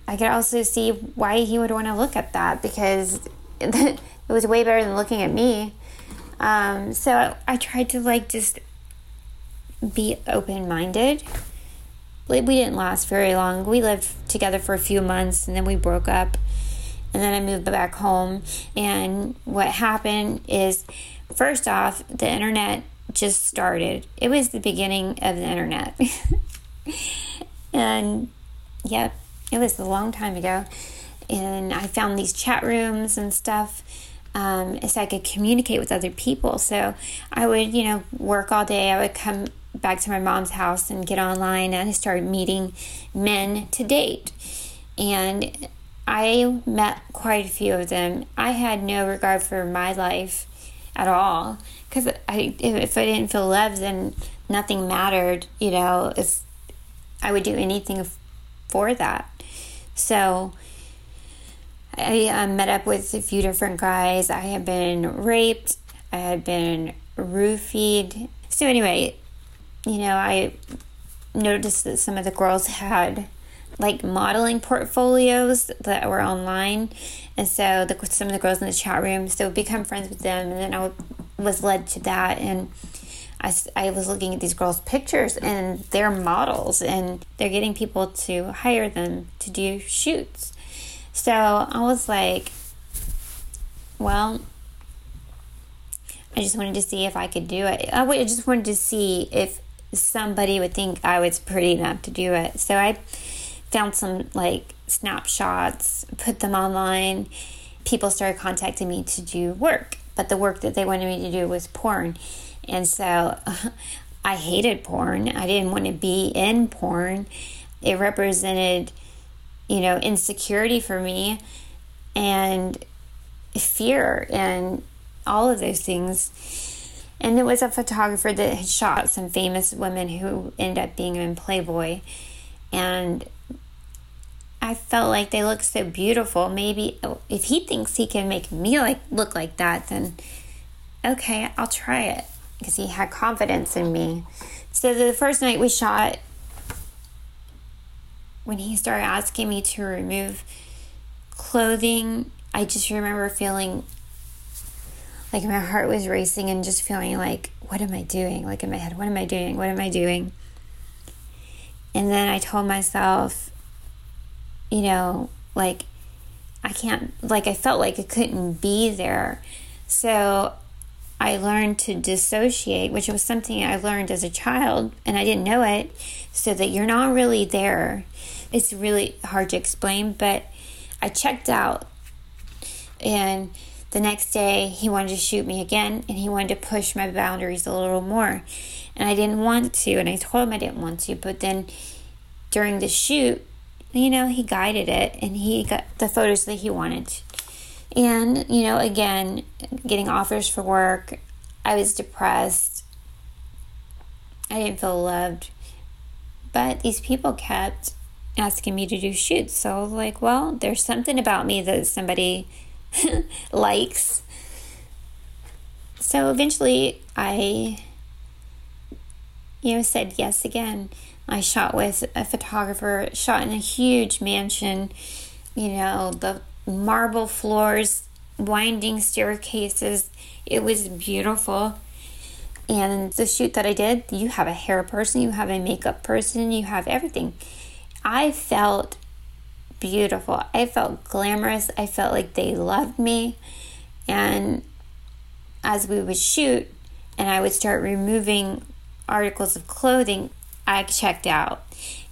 I could also see why he would want to look at that because it was way better than looking at me. Um, so I tried to like just be open minded. We didn't last very long. We lived together for a few months and then we broke up. And then I moved back home. And what happened is, first off, the internet just started. It was the beginning of the internet. and yeah, it was a long time ago. And I found these chat rooms and stuff um, so I could communicate with other people. So I would, you know, work all day. I would come back to my mom's house and get online and I started meeting men to date. And I met quite a few of them. I had no regard for my life at all because I, if I didn't feel loved, then nothing mattered. You know, if I would do anything for that. So I met up with a few different guys. I had been raped. I had been roofied. So anyway, you know, I noticed that some of the girls had like modeling portfolios that were online. And so the, some of the girls in the chat room, so become friends with them. And then I was led to that. And I, I was looking at these girls' pictures and they're models and they're getting people to hire them to do shoots. So I was like, well, I just wanted to see if I could do it. I just wanted to see if somebody would think I was pretty enough to do it. So I found some like snapshots, put them online. People started contacting me to do work, but the work that they wanted me to do was porn. And so I hated porn. I didn't want to be in porn. It represented, you know, insecurity for me and fear and all of those things. And it was a photographer that had shot some famous women who ended up being in Playboy. And I felt like they looked so beautiful. Maybe if he thinks he can make me like look like that, then okay, I'll try it because he had confidence in me. So the first night we shot, when he started asking me to remove clothing, I just remember feeling like my heart was racing and just feeling like, what am I doing? Like in my head, what am I doing? What am I doing? And then I told myself, you know, like I can't, like I felt like I couldn't be there. So I learned to dissociate, which was something I learned as a child and I didn't know it, so that you're not really there. It's really hard to explain, but I checked out and the next day, he wanted to shoot me again and he wanted to push my boundaries a little more. And I didn't want to, and I told him I didn't want to. But then during the shoot, you know, he guided it and he got the photos that he wanted. And, you know, again, getting offers for work, I was depressed. I didn't feel loved. But these people kept asking me to do shoots. So I was like, well, there's something about me that somebody likes. So eventually I, you know, said yes again. I shot with a photographer, shot in a huge mansion, you know, the marble floors, winding staircases. It was beautiful. And the shoot that I did, you have a hair person, you have a makeup person, you have everything. I felt beautiful. I felt glamorous. I felt like they loved me. And as we would shoot and I would start removing articles of clothing, I checked out.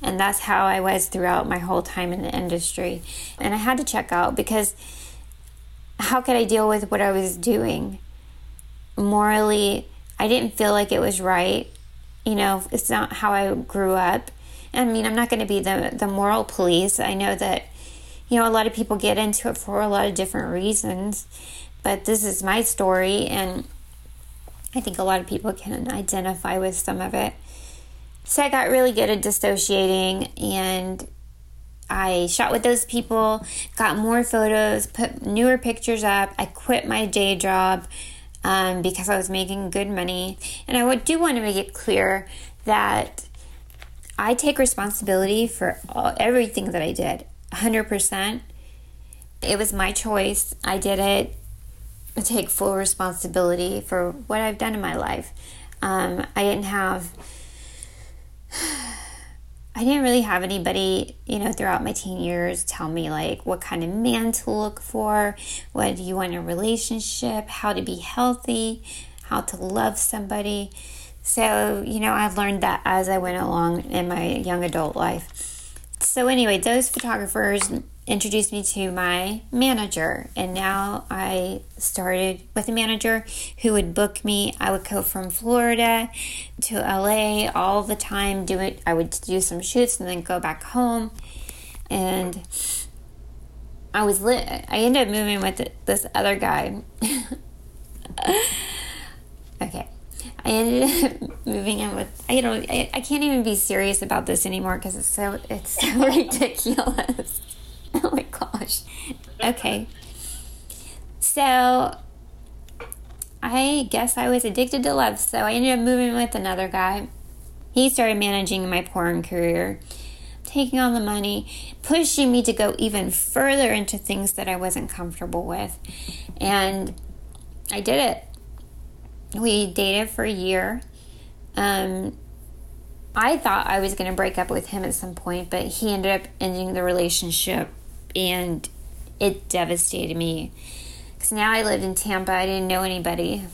And that's how I was throughout my whole time in the industry. And I had to check out because how could I deal with what I was doing? Morally, I didn't feel like it was right. You know, it's not how I grew up. I mean, I'm not going to be the the moral police. I know that you know a lot of people get into it for a lot of different reasons, but this is my story and I think a lot of people can identify with some of it. So I got really good at dissociating and I shot with those people, got more photos, put newer pictures up. I quit my day job um, because I was making good money. And I do want to make it clear that I take responsibility for all, everything that I did, 100%. It was my choice. I did it. I take full responsibility for what I've done in my life. Um, I didn't have, I didn't really have anybody, you know, throughout my teen years tell me like what kind of man to look for, what do you want in a relationship, how to be healthy, how to love somebody. So, you know, I've learned that as I went along in my young adult life. So, anyway, those photographers introduced me to my manager, and now I started with a manager who would book me. I would go from Florida to LA all the time, do it. I would do some shoots and then go back home. And I was lit. I ended up moving with this other guy. okay. Up moving in with you know I, I can't even be serious about this anymore because it's so it's so ridiculous. oh my gosh. Okay. So I guess I was addicted to love, so I ended up moving with another guy. He started managing my porn career. taking all the money, pushing me to go even further into things that I wasn't comfortable with. And I did it. We dated for a year. Um, I thought I was going to break up with him at some point, but he ended up ending the relationship and it devastated me. Because now I lived in Tampa, I didn't know anybody.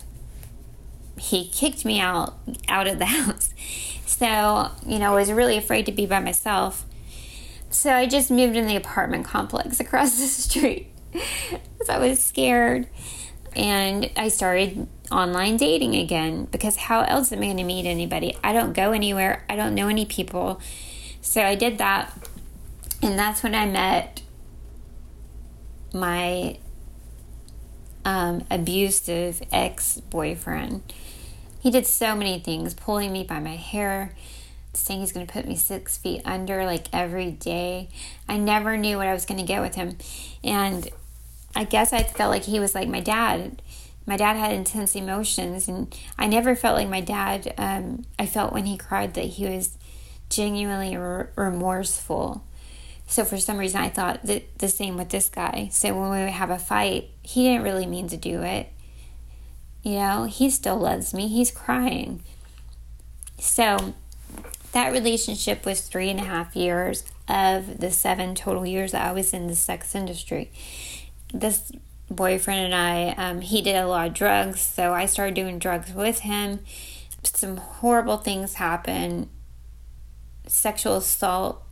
He kicked me out out of the house. So, you know, I was really afraid to be by myself. So I just moved in the apartment complex across the street because I was scared. And I started online dating again because how else am I going to meet anybody? I don't go anywhere, I don't know any people. So I did that. And that's when I met my um, abusive ex boyfriend. He did so many things, pulling me by my hair, saying he's going to put me six feet under like every day. I never knew what I was going to get with him. And I guess I felt like he was like my dad. My dad had intense emotions, and I never felt like my dad. Um, I felt when he cried that he was genuinely re- remorseful. So for some reason, I thought that the same with this guy. So when we would have a fight, he didn't really mean to do it. You know, he still loves me. He's crying. So that relationship was three and a half years of the seven total years that I was in the sex industry. This boyfriend and I, um, he did a lot of drugs, so I started doing drugs with him. Some horrible things happened. Sexual assault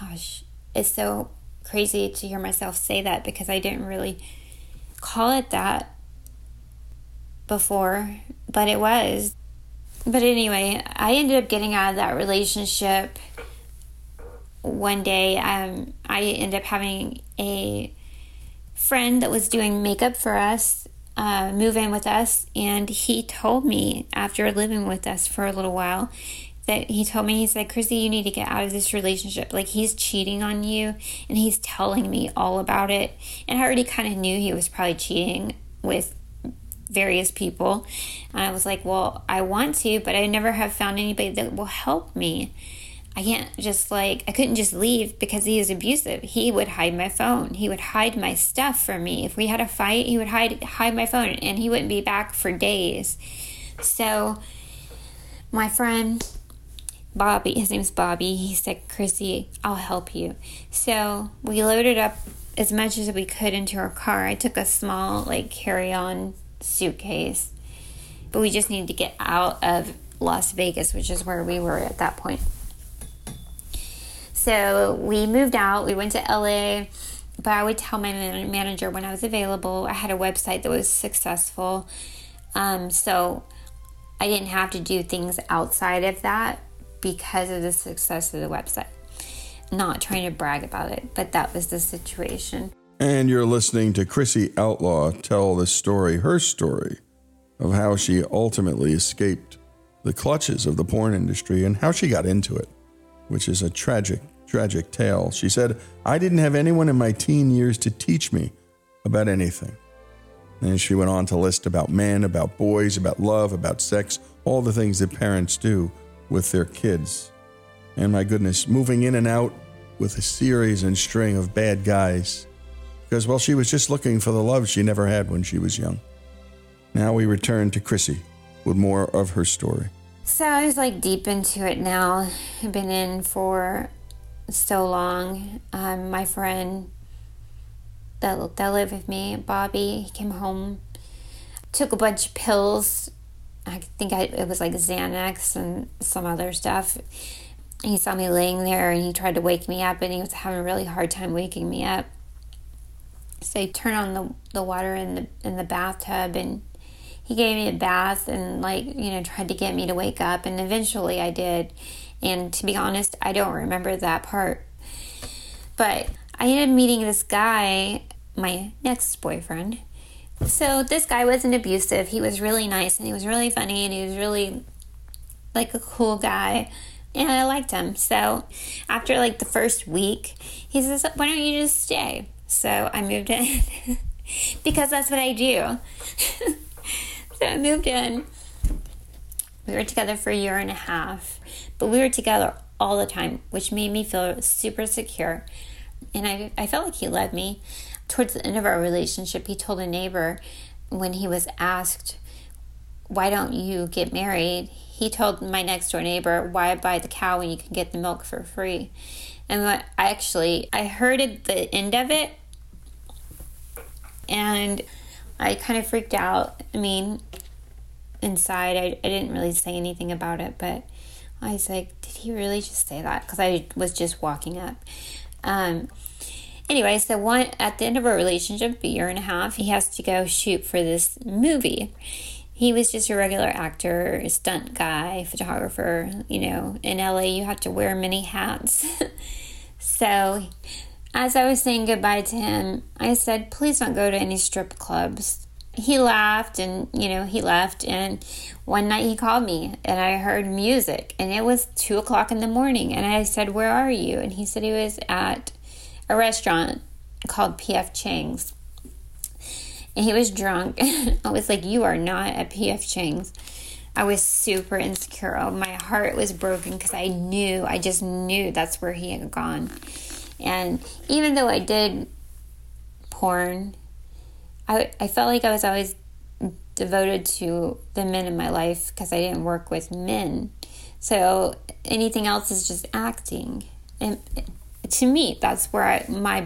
gosh, it's so crazy to hear myself say that because I didn't really call it that before, but it was. But anyway, I ended up getting out of that relationship one day. Um, I ended up having a friend that was doing makeup for us uh, move in with us, and he told me after living with us for a little while, that he told me, he said, Crissy, you need to get out of this relationship. Like, he's cheating on you, and he's telling me all about it. And I already kind of knew he was probably cheating with various people. And I was like, well, I want to, but I never have found anybody that will help me. I can't just like, I couldn't just leave because he is abusive. He would hide my phone. He would hide my stuff from me. If we had a fight, he would hide hide my phone and he wouldn't be back for days. So my friend Bobby, his name's Bobby, he said, Crissy, I'll help you. So we loaded up as much as we could into our car. I took a small, like, carry on suitcase, but we just needed to get out of Las Vegas, which is where we were at that point. So we moved out, we went to LA, but I would tell my manager when I was available. I had a website that was successful. Um, so I didn't have to do things outside of that because of the success of the website. Not trying to brag about it, but that was the situation. And you're listening to Crissy Outlaw tell the story, her story, of how she ultimately escaped the clutches of the porn industry and how she got into it, which is a tragic, tragic tale. She said, I didn't have anyone in my teen years to teach me about anything. And she went on to list about men, about boys, about love, about sex, all the things that parents do with their kids. And my goodness, moving in and out with a series and string of bad guys. Because, well, she was just looking for the love she never had when she was young. Now we return to Crissy with more of her story. So I was like deep into it now. I've been in for so long. Um, my friend that, that lived with me, Bobby, he came home, took a bunch of pills I think I, it was like Xanax and some other stuff. He saw me laying there and he tried to wake me up and he was having a really hard time waking me up. So he turned on the, the water in the in the bathtub and he gave me a bath and like, you know, tried to get me to wake up and eventually I did. And to be honest, I don't remember that part. But I ended up meeting this guy, my next boyfriend, so this guy wasn't abusive. He was really nice and he was really funny and he was really like a cool guy. And I liked him. So after like the first week, he says, Why don't you just stay? So I moved in because that's what I do. so I moved in. We were together for a year and a half, but we were together all the time, which made me feel super secure. And I, I felt like he loved me. Towards the end of our relationship, he told a neighbor when he was asked, Why don't you get married? He told my next door neighbor, Why buy the cow when you can get the milk for free? And what I actually I heard at the end of it and I kind of freaked out. I mean, inside, I, I didn't really say anything about it, but I was like, did he really just say that? Because I was just walking up. Um, anyway, so one at the end of our relationship, a year and a half, he has to go shoot for this movie. He was just a regular actor, stunt guy, photographer. You know, in LA, you have to wear many hats. so as I was saying goodbye to him, I said, please don't go to any strip clubs. He laughed and, you know, he left. And one night he called me and I heard music and it was two o'clock in the morning. And I said, Where are you? And he said he was at a restaurant called PF Chang's. And he was drunk. I was like, You are not at PF Chang's. I was super insecure. Oh, my heart was broken because I knew, I just knew that's where he had gone. And even though I did porn, I, I felt like I was always devoted to the men in my life because I didn't work with men. So anything else is just acting. And to me, that's where I, my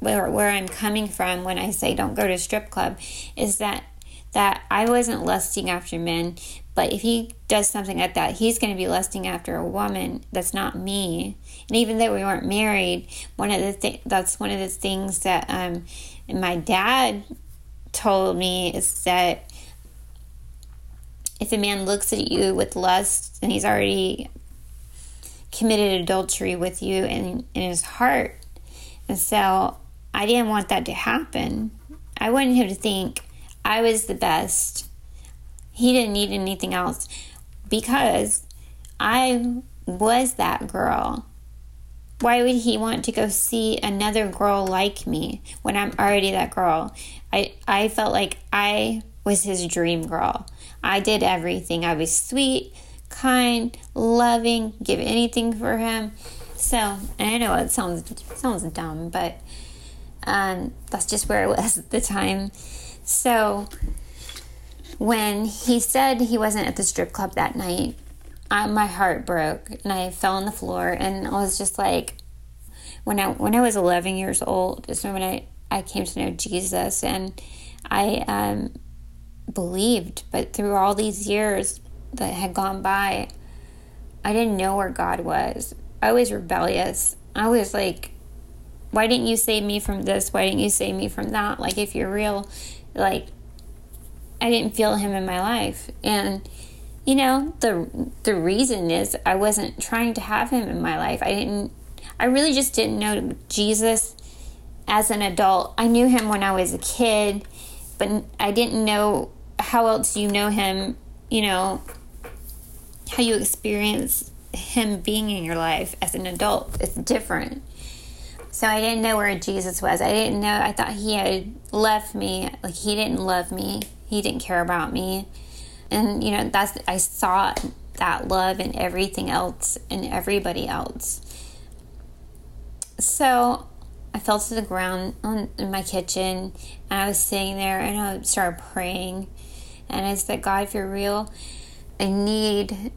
where, where I'm coming from when I say don't go to strip club is that that I wasn't lusting after men, but if he does something like that, he's going to be lusting after a woman that's not me. And even though we weren't married, one of the th- that's one of the things that um, my dad told me is that if a man looks at you with lust and he's already committed adultery with you in, in his heart. And so I didn't want that to happen. I wanted him to think I was the best. He didn't need anything else because I was that girl. Why would he want to go see another girl like me when I'm already that girl? I, I felt like I was his dream girl. I did everything. I was sweet, kind, loving, give anything for him. So, I know it sounds sounds dumb, but um, that's just where I was at the time. So when he said he wasn't at the strip club that night, I, my heart broke and I fell on the floor and I was just like, when I when I was 11 years old is when I I came to know Jesus and I um, believed, but through all these years that had gone by, I didn't know where God was. I was rebellious. I was like, why didn't you save me from this? Why didn't you save me from that? Like, if you're real, like I didn't feel him in my life. And you know, the the reason is I wasn't trying to have him in my life. I didn't I really just didn't know Jesus as an adult. I knew him when I was a kid, but I didn't know how else you know him, you know, how you experience him being in your life as an adult. It's different. So I didn't know where Jesus was. I didn't know. I thought he had left me. Like he didn't love me. He didn't care about me. And you know, that's I saw that love in everything else and everybody else. So I fell to the ground on, in my kitchen and I was sitting there and I started praying. And I said, God, if you're real, I need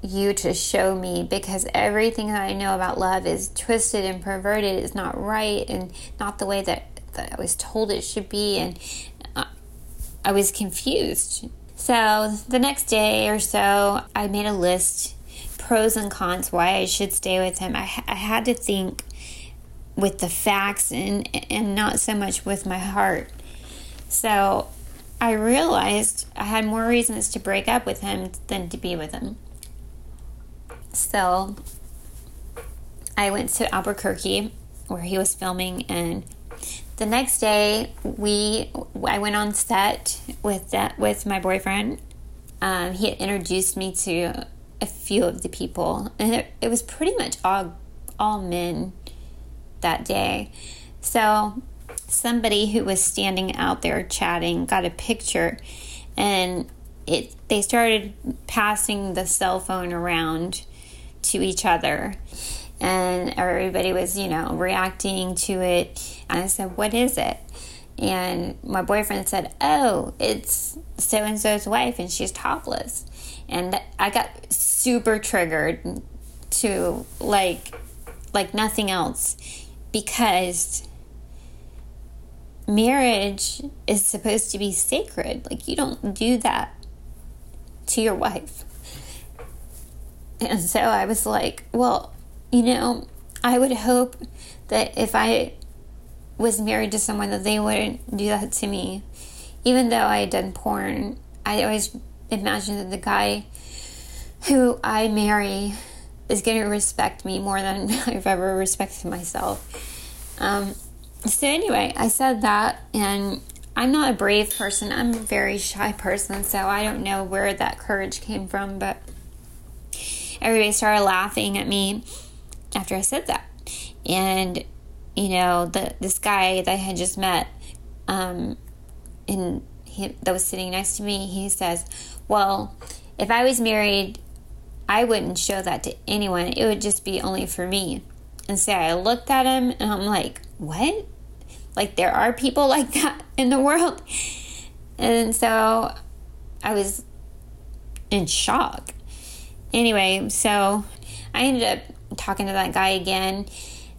you to show me because everything that I know about love is twisted and perverted, is not right and not the way that, that I was told it should be. And uh, I was confused. So the next day or so, I made a list pros and cons why I should stay with him. I, I had to think with the facts and, and not so much with my heart. So I realized I had more reasons to break up with him than to be with him. So I went to Albuquerque where he was filming and the next day we I went on set with that with my boyfriend. Um, he introduced me to a few of the people and it, it was pretty much all all men that day. So somebody who was standing out there chatting got a picture and it they started passing the cell phone around to each other. And everybody was, you know, reacting to it. And I said, What is it? And my boyfriend said, Oh, it's so and so's wife, and she's topless. And I got super triggered to like, like nothing else because marriage is supposed to be sacred. Like, you don't do that to your wife. And so I was like, well, you know, I would hope that if I was married to someone that they wouldn't do that to me. Even though I had done porn, I always imagined that the guy who I marry is going to respect me more than I've ever respected myself. Um, so anyway, I said that, and I'm not a brave person. I'm a very shy person, so I don't know where that courage came from, but everybody started laughing at me after I said that. And you know, the this guy that I had just met, um, and he, that was sitting next to me, he says, "Well, if I was married, I wouldn't show that to anyone. It would just be only for me." And so I looked at him, and I'm like, "What? Like there are people like that in the world?" And so I was in shock. Anyway, so I ended up talking to that guy again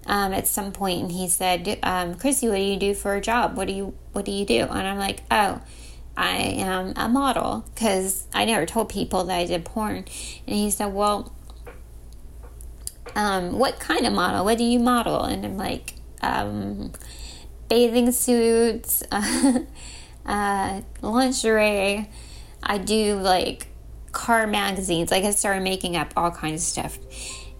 um, at some point, and he said, um, "Crissy, what do you do for a job? What do you What do you do?" And I'm like, "Oh." I am a model because I never told people that I did porn. And he said, Well, um, what kind of model? What do you model? And I'm like, um, bathing suits, uh, lingerie. I do like car magazines. Like I started making up all kinds of stuff.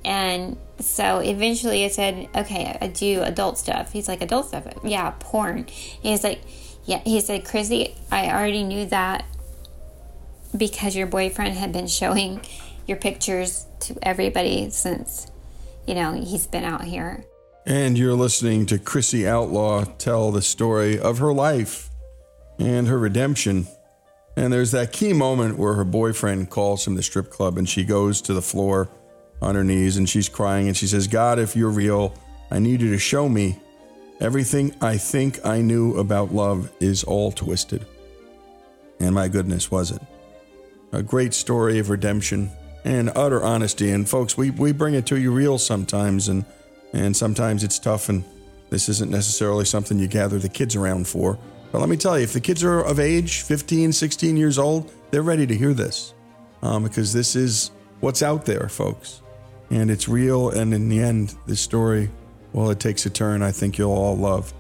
And so eventually I said, okay, I do adult stuff. He's like, adult stuff? Yeah, porn. He's like, yeah. He said, Crissy, I already knew that because your boyfriend had been showing your pictures to everybody since, you know, he's been out here. And you're listening to Crissy Outlaw tell the story of her life and her redemption. And there's that key moment where her boyfriend calls from the strip club and she goes to the floor on her knees and she's crying and she says, God, if you're real, I need you to show me. Everything I think I knew about love is all twisted. And my goodness, was it? A great story of redemption and utter honesty. And folks, we, we bring it to you real sometimes, and, and sometimes it's tough, and this isn't necessarily something you gather the kids around for. But let me tell you, if the kids are of age, 15, 16 years old, they're ready to hear this um, because this is what's out there, folks and it's real. And in the end, this story, well, it takes a turn I think you'll all love.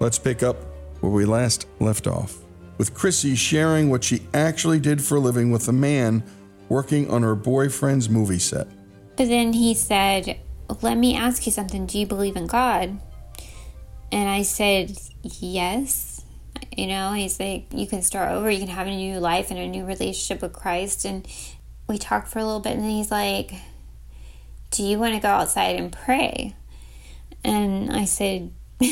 Let's pick up where we last left off with Crissy sharing what she actually did for a living with a man working on her boyfriend's movie set. But then he said, Let me ask you something. Do you believe in God? And I said, Yes. You know, he's like, You can start over. You can have a new life and a new relationship with Christ. And we talked for a little bit, and he's like, do you want to go outside and pray? And I said,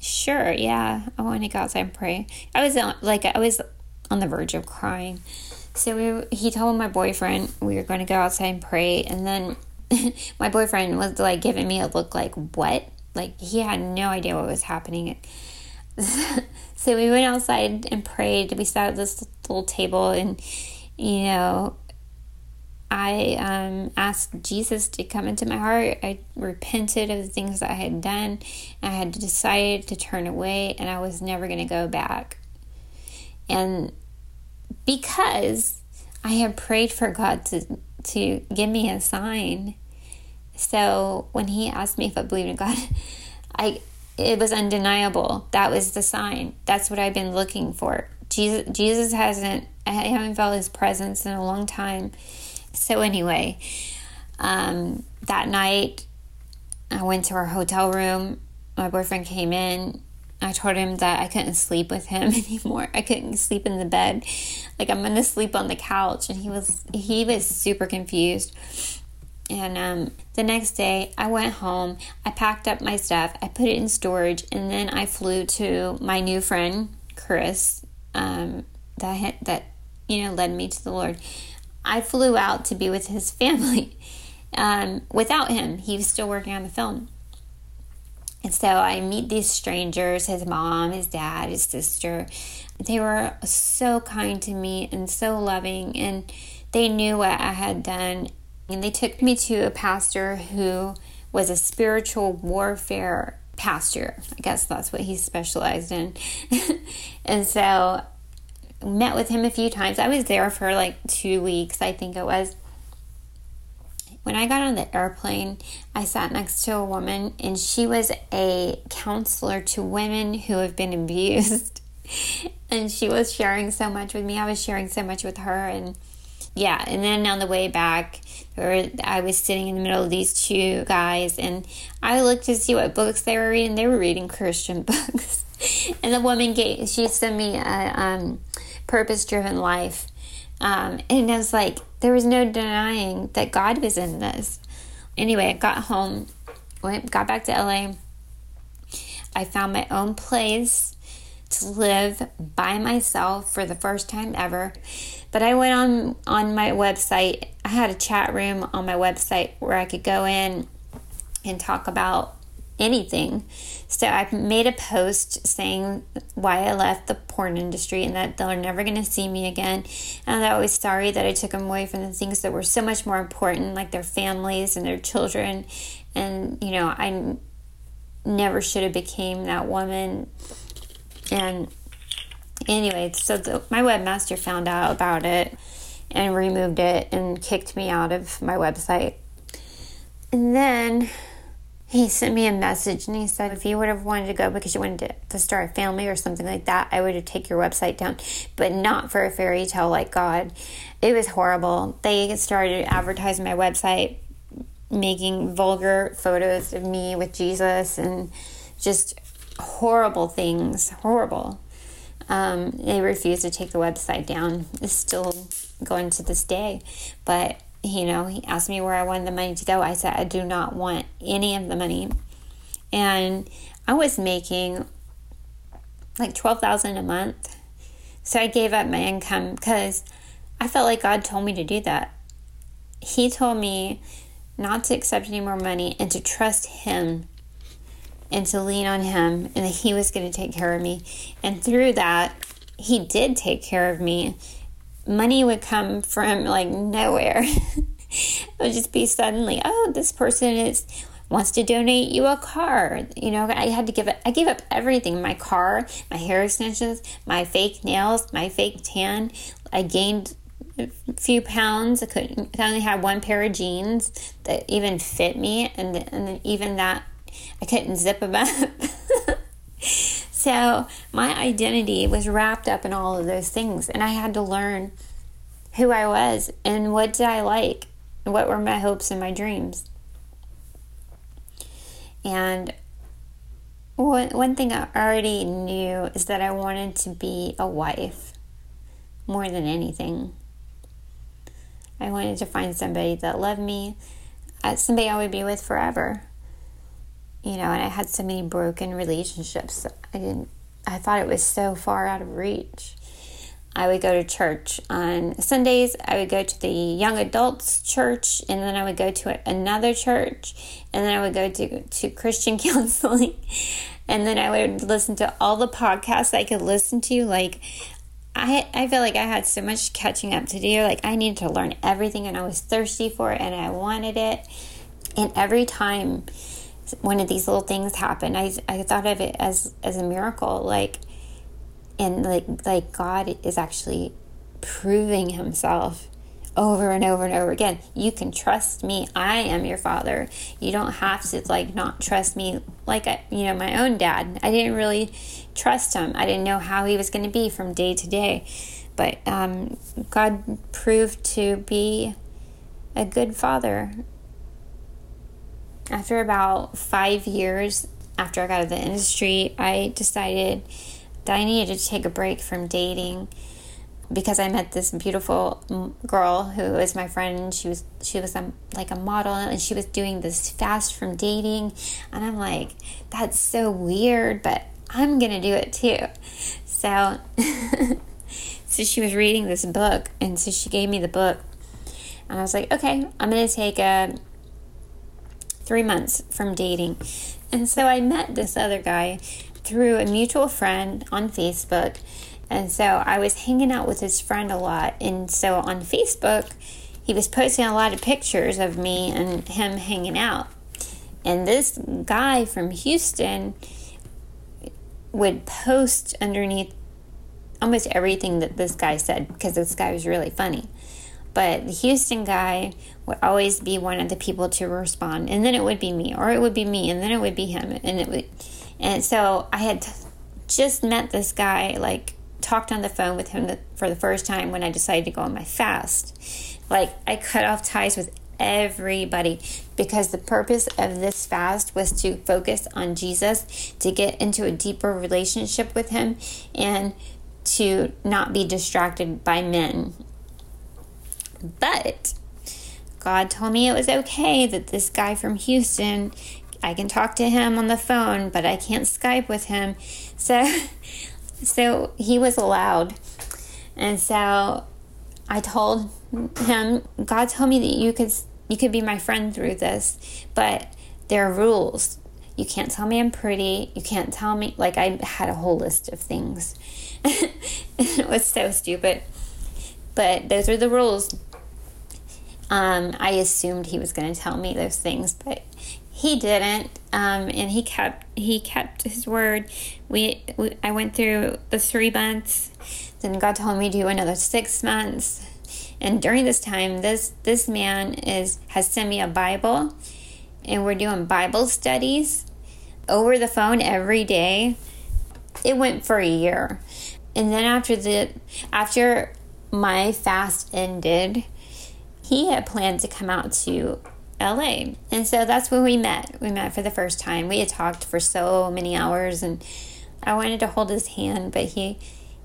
Sure, yeah, I want to go outside and pray. I was like, I was on the verge of crying. So we, he told my boyfriend we were going to go outside and pray. And then my boyfriend was like giving me a look like, What? Like he had no idea what was happening. so we went outside and prayed. We sat at this little table and, you know, I um, asked Jesus to come into my heart. I repented of the things that I had done. I had decided to turn away, and I was never going to go back. And because I had prayed for God to to give me a sign, so when He asked me if I believed in God, I it was undeniable. That was the sign. That's what I've been looking for. Jesus Jesus hasn't. I haven't felt His presence in a long time so, anyway, um, that night I went to our hotel room. My boyfriend came in. I told him that I couldn't sleep with him anymore. I couldn't sleep in the bed. Like I'm gonna sleep on the couch. And he was he was super confused. And um, the next day, I went home. I packed up my stuff. I put it in storage, and then I flew to my new friend Chris. Um, that that you know led me to the Lord. I flew out to be with his family. um, without him. He was still working on the film. And so I meet these strangers his mom, his dad, his sister. They were so kind to me and so loving, and they knew what I had done. And they took me to a pastor who was a spiritual warfare pastor. I guess that's what he specialized in. and so met with him a few times. I was there for like two weeks, I think it was. When I got on the airplane, I sat next to a woman, and she was a counselor to women who have been abused. and she was sharing so much with me. I was sharing so much with her. And yeah, and then on the way back, I was sitting in the middle of these two guys, and I looked to see what books they were reading. They were reading Christian books. and the woman gave, she sent me a um, purpose driven life. Um, and I was like, there was no denying that God was in this. Anyway, I got home, went, got back to LA. I found my own place to live by myself for the first time ever. But I went on on my website. I had a chat room on my website where I could go in and talk about anything. So I made a post saying why I left the porn industry and that they're never going to see me again. And I was always sorry that I took them away from the things that were so much more important, like their families and their children. And, you know, I never should have became that woman. And anyway, so the, my webmaster found out about it and removed it and kicked me out of my website. And then he sent me a message and he said if you would have wanted to go because you wanted to, to start a family or something like that i would have taken your website down but not for a fairy tale like god. It was horrible. They started advertising my website making vulgar photos of me with jesus and just horrible things horrible. Um, they refused to take the website down. It's still going to this day but you know, he asked me where I wanted the money to go. I said, I do not want any of the money. And I was making like 12000 a month. So I gave up my income because I felt like God told me to do that. He told me not to accept any more money and to trust Him and to lean on Him and that He was going to take care of me. And through that, He did take care of me money would come from like nowhere. it would just be suddenly, oh, this person is wants to donate you a car. You know, I had to give it I gave up everything. My car, my hair extensions, my fake nails, my fake tan. I gained a few pounds. I couldn't I only had one pair of jeans that even fit me and and even that I couldn't zip them up. So my identity was wrapped up in all of those things, and I had to learn who I was and what did I like, and what were my hopes and my dreams. And one, one thing I already knew is that I wanted to be a wife more than anything. I wanted to find somebody that loved me, uh, somebody I would be with forever you know, and I had so many broken relationships. I didn't, I thought it was so far out of reach. I would go to church on Sundays. I would go to the young adults church, and then I would go to another church, and then I would go to, to Christian counseling, and then I would listen to all the podcasts I could listen to. Like, I I feel like I had so much catching up to do. Like, I needed to learn everything, and I was thirsty for it, and I wanted it. And every time one of these little things happened, I, I thought of it as, as a miracle. Like, and like, like God is actually proving himself over and over and over again. You can trust me. I am your father. You don't have to like not trust me like I, you know my own dad. I didn't really trust him. I didn't know how he was going to be from day to day. But um, God proved to be a good father after about five years after I got out of the industry, I decided that I needed to take a break from dating because I met this beautiful girl who was my friend. She was she was a, like a model, and she was doing this fast from dating, and I'm like, that's so weird, but I'm gonna do it too. So, so she was reading this book, and so she gave me the book, and I was like, okay, I'm gonna take a three months from dating. And so I met this other guy through a mutual friend on Facebook. And so I was hanging out with his friend a lot. And so on Facebook, he was posting a lot of pictures of me and him hanging out. And this guy from Houston would post underneath almost everything that this guy said because this guy was really funny. But the Houston guy would always be one of the people to respond, and then it would be me, or it would be me, and then it would be him, and it would. And so I had just met this guy, like talked on the phone with him for the first time when I decided to go on my fast. Like I cut off ties with everybody because the purpose of this fast was to focus on Jesus, to get into a deeper relationship with Him, and to not be distracted by men. But God told me it was okay that this guy from Houston, I can talk to him on the phone, but I can't Skype with him. So so he was allowed. And so I told him, God told me that you could you could be my friend through this, but there are rules. You can't tell me I'm pretty. You can't tell me like I had a whole list of things. it was so stupid. But those are the rules. Um, I assumed he was going to tell me those things, but he didn't. Um, and he kept he kept his word. We, we I went through the three months. Then God told me to do another six months. And during this time, this this man is has sent me a Bible, and we're doing Bible studies over the phone every day. It went for a year, and then after the after my fast ended, he had planned to come out to LA. And so that's when we met. We met for the first time. We had talked for so many hours and I wanted to hold his hand, but he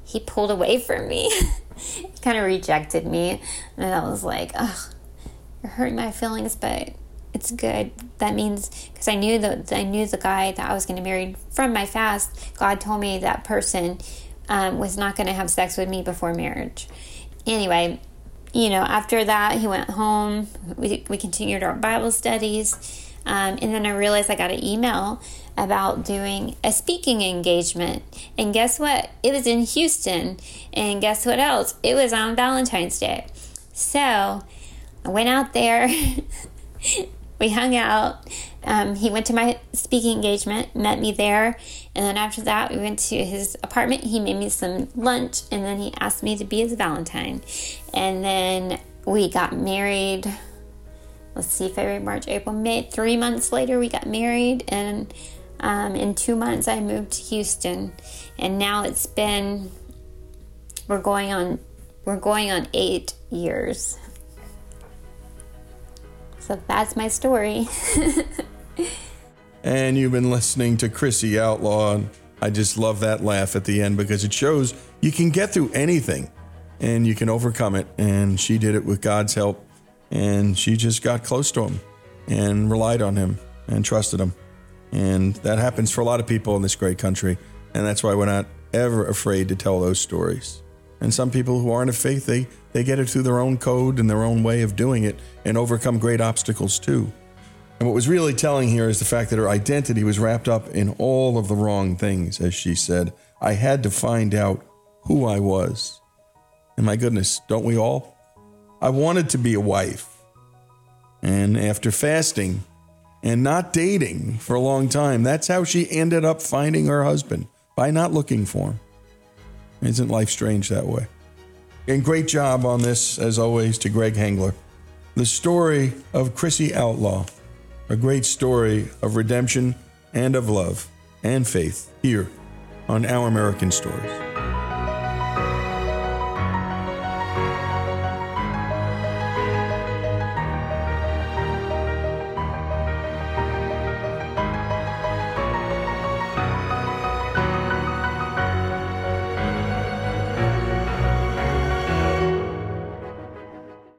he pulled away from me. he kind of rejected me. And I was like, "Ugh, you're hurting my feelings, but it's good. That means because I knew that I knew the guy that I was going to marry from my fast. God told me that person um, was not going to have sex with me before marriage. Anyway, you know, after that, he went home. We, we continued our Bible studies. Um, and then I realized I got an email about doing a speaking engagement. And guess what? It was in Houston. And guess what else? It was on Valentine's Day. So I went out there. we hung out. Um, he went to my speaking engagement, met me there, and then after that, we went to his apartment. He made me some lunch, and then he asked me to be his Valentine. And then we got married. Let's see, February, March, April, May. Three months later, we got married, and um, in two months, I moved to Houston, and now it's been we're going on we're going on eight years. So that's my story. and you've been listening to Crissy Outlaw. And I just love that laugh at the end because it shows you can get through anything and you can overcome it. And she did it with God's help. And she just got close to him and relied on him and trusted him. And that happens for a lot of people in this great country. And that's why we're not ever afraid to tell those stories. And some people who aren't of faith, they, they get it through their own code and their own way of doing it and overcome great obstacles too. And what was really telling here is the fact that her identity was wrapped up in all of the wrong things, as she said. I had to find out who I was. And my goodness, don't we all? I wanted to be a wife. And after fasting and not dating for a long time, that's how she ended up finding her husband by not looking for him. Isn't life strange that way? And great job on this, as always, to Greg Hengler. The story of Crissy Outlaw, a great story of redemption and of love and faith here on Our American Stories.